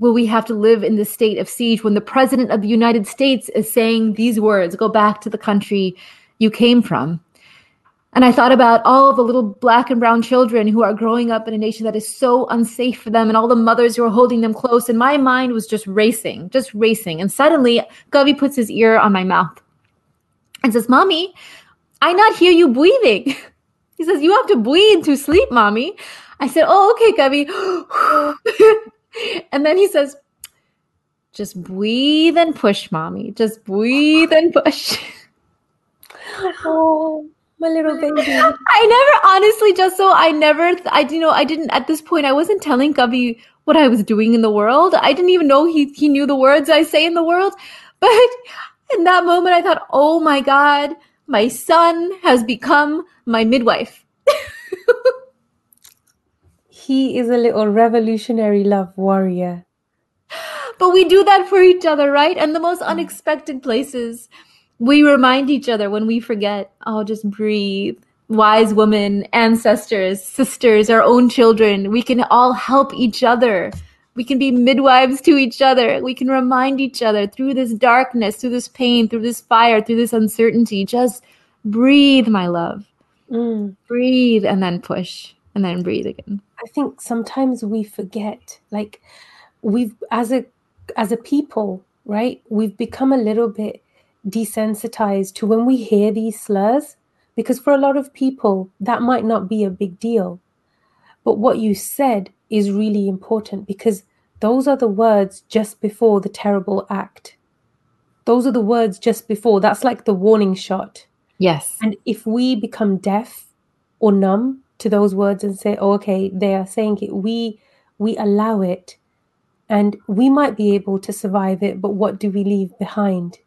will we have to live in this state of siege when the president of the United States is saying these words go back to the country you came from. And I thought about all the little black and brown children who are growing up in a nation that is so unsafe for them and all the mothers who are holding them close. And my mind was just racing, just racing. And suddenly, Kavi puts his ear on my mouth and says, Mommy, I not hear you breathing. He says, You have to breathe to sleep, Mommy. I said, Oh, okay, Kavi. and then he says, Just breathe and push, Mommy. Just breathe and push. oh, my little baby. I never, honestly, just so I never, I you know, I didn't at this point. I wasn't telling Gubby what I was doing in the world. I didn't even know he he knew the words I say in the world. But in that moment, I thought, oh my god, my son has become my midwife. he is a little revolutionary love warrior. But we do that for each other, right? And the most mm. unexpected places we remind each other when we forget oh just breathe. Wise women ancestors sisters our own children. We can all help each other. We can be midwives to each other. We can remind each other through this darkness through this pain through this fire through this uncertainty just breathe my love. Mm. breathe and then push and then breathe again. I think sometimes we forget like we've as a as a people right? We've become a little bit desensitized to when we hear these slurs Because for a lot of people, that might not be a big deal. But what you said is really important because those are the words just before the terrible act. Those are the words just before. That's like the warning shot. Yes. And if we become deaf or numb to those words and say, oh, okay, they are saying it, we we allow it and we might be able to survive it, but what do we leave behind?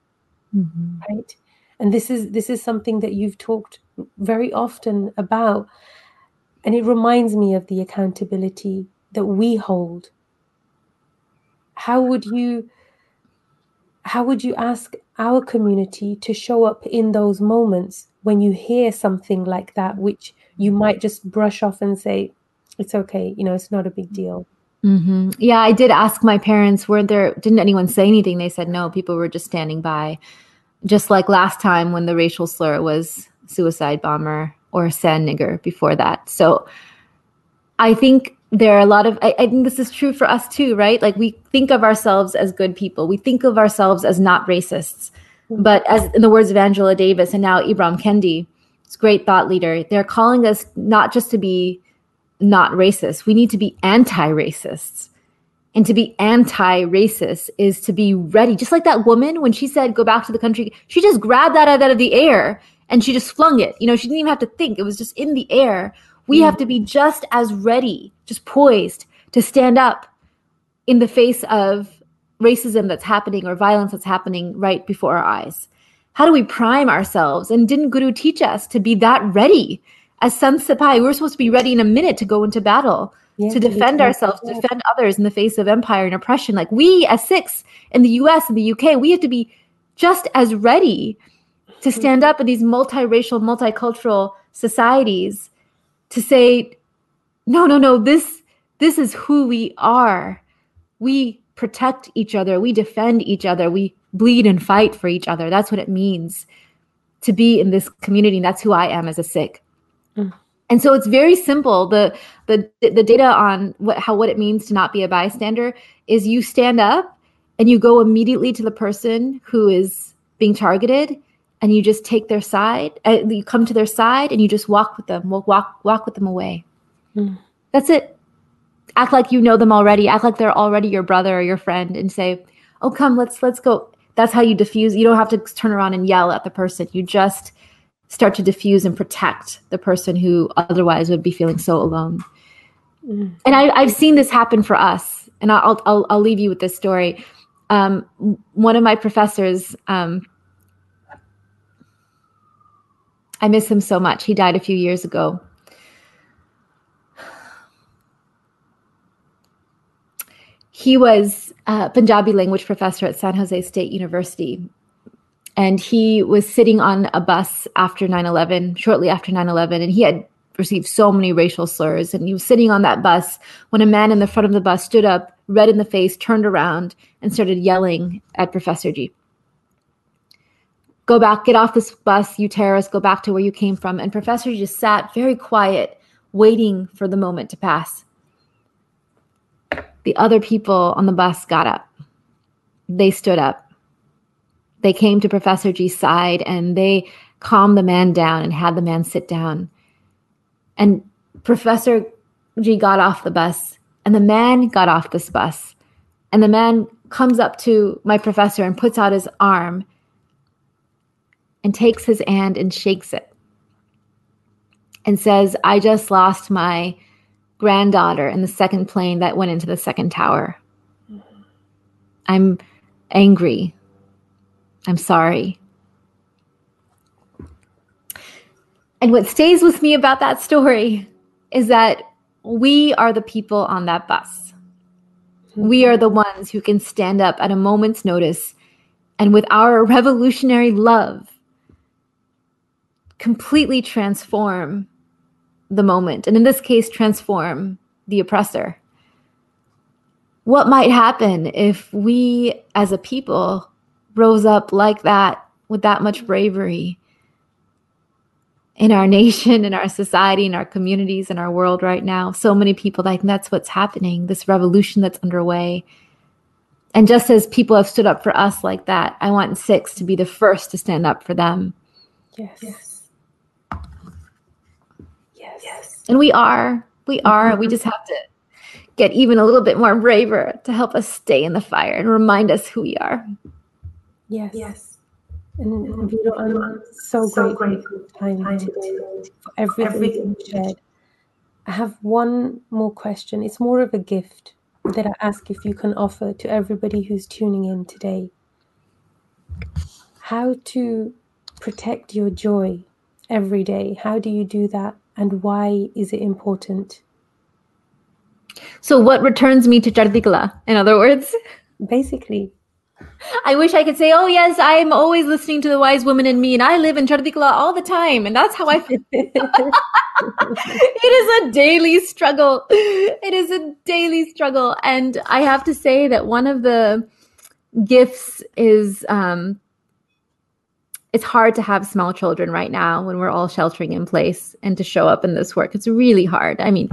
Mm-hmm. Right. And this is this is something that you've talked very often about. And it reminds me of the accountability that we hold. How would you how would you ask our community to show up in those moments when you hear something like that, which you might just brush off and say, it's okay, you know, it's not a big deal. Mm-hmm. Yeah, I did ask my parents, were there, didn't anyone say anything? They said no, people were just standing by. Just like last time when the racial slur was suicide bomber or sand nigger before that. So I think there are a lot of I, I, think this is true for us too right? Like we think of ourselves as good people. We think of ourselves as not racists. But as in the words of angela davis and now ibram kendi this great thought leader they're calling us not just to be not racist. We need to be anti-racists and to be anti-racist is to be ready just like that woman when she said go back to the country she just grabbed that out of the air and she just flung it you know she didn't even have to think it was just in the air we mm. have to be just as ready, just poised to stand up in the face of racism that's happening or violence that's happening right before our eyes. How do we prime ourselves? And didn't Guru teach us to be that ready? As Sant Sipahi, we're supposed to be ready in a minute to go into battle, yeah, to defend ourselves, to defend others in the face of empire and oppression. Like we, as Sikhs in the US and the UK, we have to be just as ready to mm-hmm. stand up in these multiracial, multicultural societies to say no no no this this is who we are we protect each other we defend each other we bleed and fight for each other that's what it means to be in this community and that's who i am as a sikh. And so it's very simple. The the the data on what how what it means to not be a bystander is you stand up and you go immediately to the person who is being targeted and you just take their side uh, you come to their side and you just walk with them walk walk, walk with them away. Mm. that's it. Act like you know them already. Act like they're already your brother or your friend and say oh come let's let's go. That's how you diffuse. You don't have to turn around and yell at the person. You just start to diffuse and protect the person who otherwise would be feeling so alone mm. and I, i've seen this happen for us and i'll i'll, I'll leave you with this story um, one of my professors um, I miss him so much. He died a few years ago. He was a Punjabi language professor at San Jose State University. And he was sitting on a bus after 9 11, shortly after 9 11, and he had received so many racial slurs. And he was sitting on that bus when a man in the front of the bus stood up, red in the face, turned around, and started yelling at Professor G go back, get off this bus, you terrorists, go back to where you came from. And Professor g just sat very quiet, waiting for the moment to pass. The other people on the bus got up. They stood up. They came to Professor G's side and they calmed the man down and had the man sit down. And Professor G got off the bus and the man got off this bus. And the man comes up to my professor and puts out his arm and takes his hand and shakes it and says, I just lost my granddaughter in the second plane that went into the second tower. I'm angry. I'm sorry. And what stays with me about that story is that we are the people on that bus. We are the ones who can stand up at a moment's notice and with our revolutionary love completely transform the moment, and in this case, transform the oppressor. What might happen if we as a people rose up like that with that much bravery in our nation, in our society, in our communities, in our world right now? So many people, like that's what's happening, this revolution that's underway. And just as people have stood up for us like that, I want Sikhs to be the first to stand up for them. Yes. yes. Yes. And we are. We are. Mm-hmm. We just have to get even a little bit more braver to help us stay in the fire and remind us who we are. Yes. Yes. And, and you know, I'm so, so grateful for time today for everything, everything you shared. I have one more question. It's more of a gift that I ask if you can offer to everybody who's tuning in today. How to protect your joy every day. How do you do that? And why is it important? So, what returns me to Chardikala, in other words? Basically. I wish I could say, oh, yes, I'm always listening to the wise woman in me, and I live in Chardikala all the time. And that's how I feel. it is a daily struggle. It is a daily struggle. And I have to say that one of the gifts is um, it's hard to have small children right now when we're all sheltering in place and to show up in this work. It's really hard. I mean,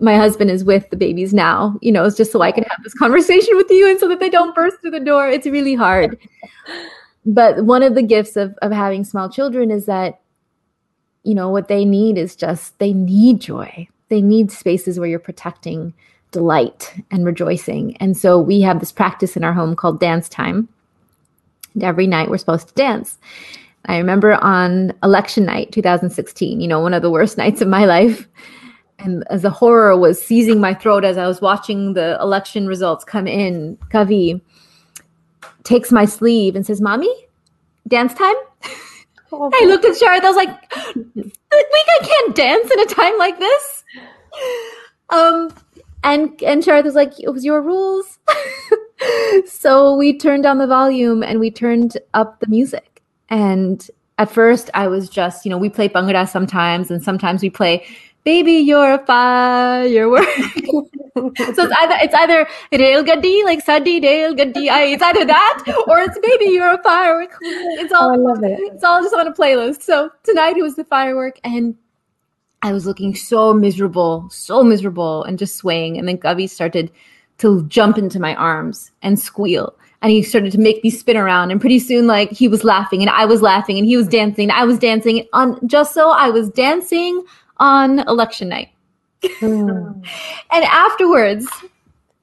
my husband is with the babies now, you know, it's just so I can have this conversation with you and so that they don't burst through the door. It's really hard. But one of the gifts of, of having small children is that, you know, what they need is just they need joy. They need spaces where you're protecting delight and rejoicing. And so we have this practice in our home called dance time. And every night we're supposed to dance. I remember on election night 2016, you know, one of the worst nights of my life and as the horror was seizing my throat as I was watching the election results come in, Kavi takes my sleeve and says, Mommy, dance time? Oh, I looked at Sharat. I was like, we can't dance in a time like this. Um, and and Sharat was like, it was your rules. so we turned down the volume and we turned up the music. And at first I was just, you know, we play Bhangra sometimes and sometimes we play baby, you're a firework. so it's either it's either rail gaddi, like sadi rail gaddi. It's either that or it's baby, you're a firework. It's all. Oh, I love it. It's all just on a playlist. So tonight it was the firework, and I was looking so miserable, so miserable, and just swaying. And then Kavi started to jump into my arms and squeal. And he started to make me spin around. And pretty soon, like he was laughing, and I was laughing, and he was dancing, and I was dancing. On just so I was dancing on election night. Mm. and afterwards,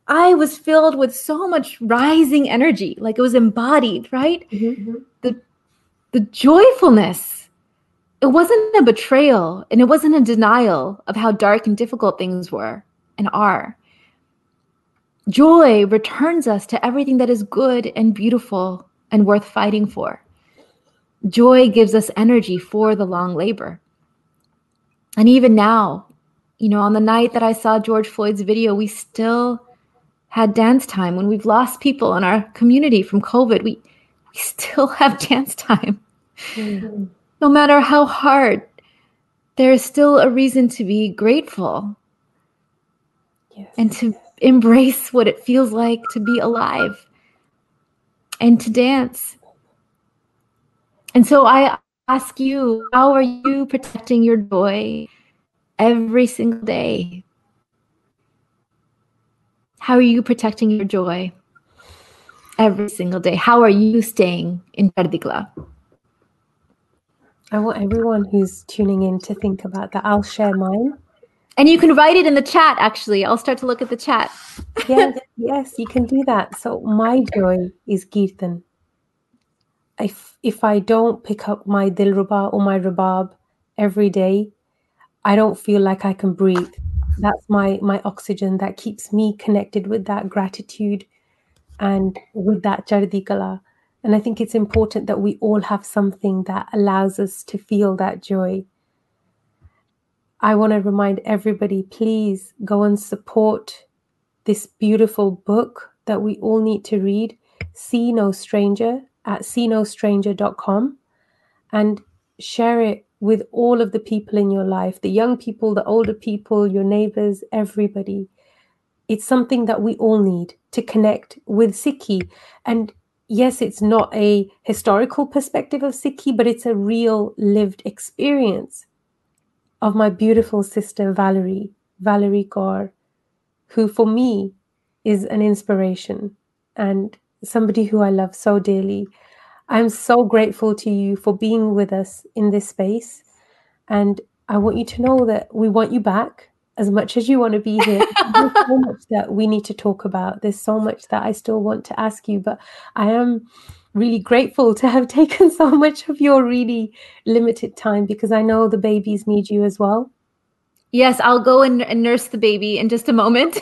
I was filled with so much rising energy, like it was embodied, right? Mm-hmm. The the joyfulness. It wasn't a betrayal and it wasn't a denial of how dark and difficult things were and are. Joy returns us to everything that is good and beautiful and worth fighting for. Joy gives us energy for the long labor. And even now, you know, on the night that I saw George Floyd's video, we still had dance time. When we've lost people in our community from COVID, we, we still have dance time. Mm-hmm. No matter how hard, there is still a reason to be grateful yes. and to embrace what it feels like to be alive and to dance. And so I ask you, how are you protecting your joy every single day? How are you protecting your joy every single day? How are you staying in Chardikala? I want everyone who's tuning in to think about that. I'll share mine. And you can write it in the chat, actually. I'll start to look at the chat. yes, yes, you can do that. So, my joy is Kirtan if if I don't pick up my dilruba or my rabab every day, I don't feel like I can breathe. That's my my oxygen that keeps me connected with that gratitude and with that chardikala. And I think it's important that we all have something that allows us to feel that joy. I want to remind everybody please go and support this beautiful book that we all need to read, See No Stranger at seenostranger.com and share it with all of the people in your life the young people, the older people, your neighbors, everybody. It's something that we all need to connect with Sikhi. And yes, it's not a historical perspective of Sikhi, but it's a real lived experience of my beautiful sister Valarie, Valarie Kaur, who for me is an inspiration. And somebody who I love so dearly. I'm so grateful to you for being with us in this space. And I want you to know that we want you back as much as you want to be here. There's so much that we need to talk about. There's so much that I still want to ask you, but I am really grateful to have taken so much of your really limited time because I know the babies need you as well. Yes, I'll go and, and nurse the baby in just a moment.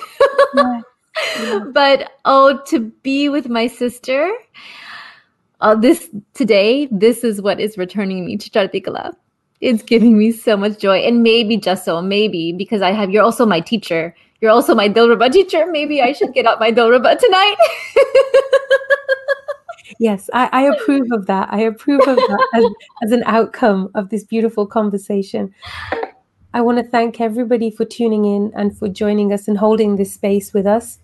yeah. But oh, to be with my sister, uh, this today, this is what is returning me to Chardikala. It's giving me so much joy, and maybe just so, maybe because I have you're also my teacher. You're also my Dilruba teacher. Maybe I should get out my Dilruba tonight. yes, I, I, approve of that. I approve of that as, as an outcome of this beautiful conversation. I want to thank everybody for tuning in and for joining us and holding this space with us.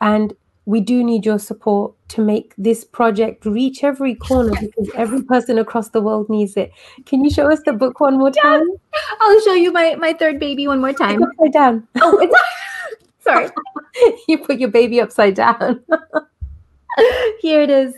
And we do need your support to make this project reach every corner because every person across the world needs it. Can you show us the book one more time? Yes. I'll show you my, my third baby one more time. upside down. Oh, it's sorry. you put your baby upside down. Here it is.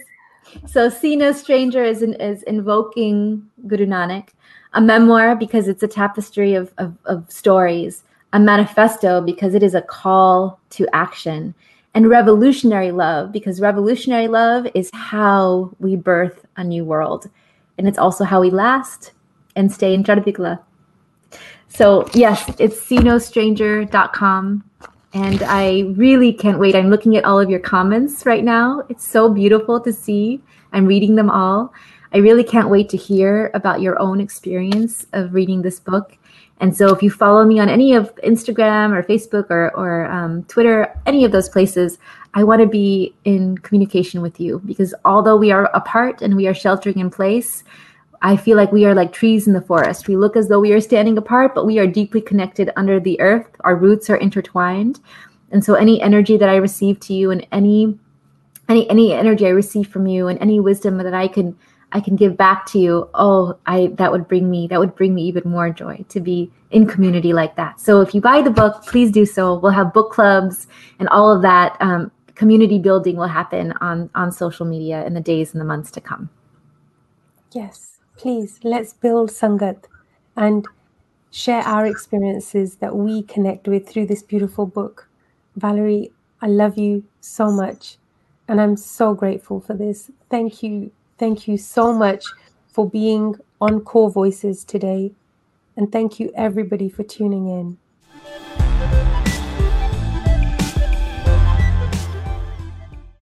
So, See No Stranger is, in, is invoking Guru Nanak, a memoir because it's a tapestry of, of, of stories, a manifesto because it is a call to action and revolutionary love because revolutionary love is how we birth a new world and it's also how we last and stay in Chardikala. So yes, it's seenostranger.com and I really can't wait. I'm looking at all of your comments right now. It's so beautiful to see. I'm reading them all. I really can't wait to hear about your own experience of reading this book and so if you follow me on any of Instagram or Facebook or, or um, Twitter, any of those places, I want to be in communication with you because although we are apart and we are sheltering in place, I feel like we are like trees in the forest. We look as though we are standing apart, but we are deeply connected under the earth. Our roots are intertwined. And so any energy that I receive to you and any any any energy I receive from you and any wisdom that I can I can give back to you, oh, I that would bring me that would bring me even more joy to be in community like that. So if you buy the book, please do so. We'll have book clubs and all of that um, community building will happen on on social media in the days and the months to come. Yes, please let's build sangat and share our experiences that we connect with through this beautiful book. Valarie, I love you so much and I'm so grateful for this. Thank you Thank you so much for being on Core Voices today. And thank you, everybody, for tuning in.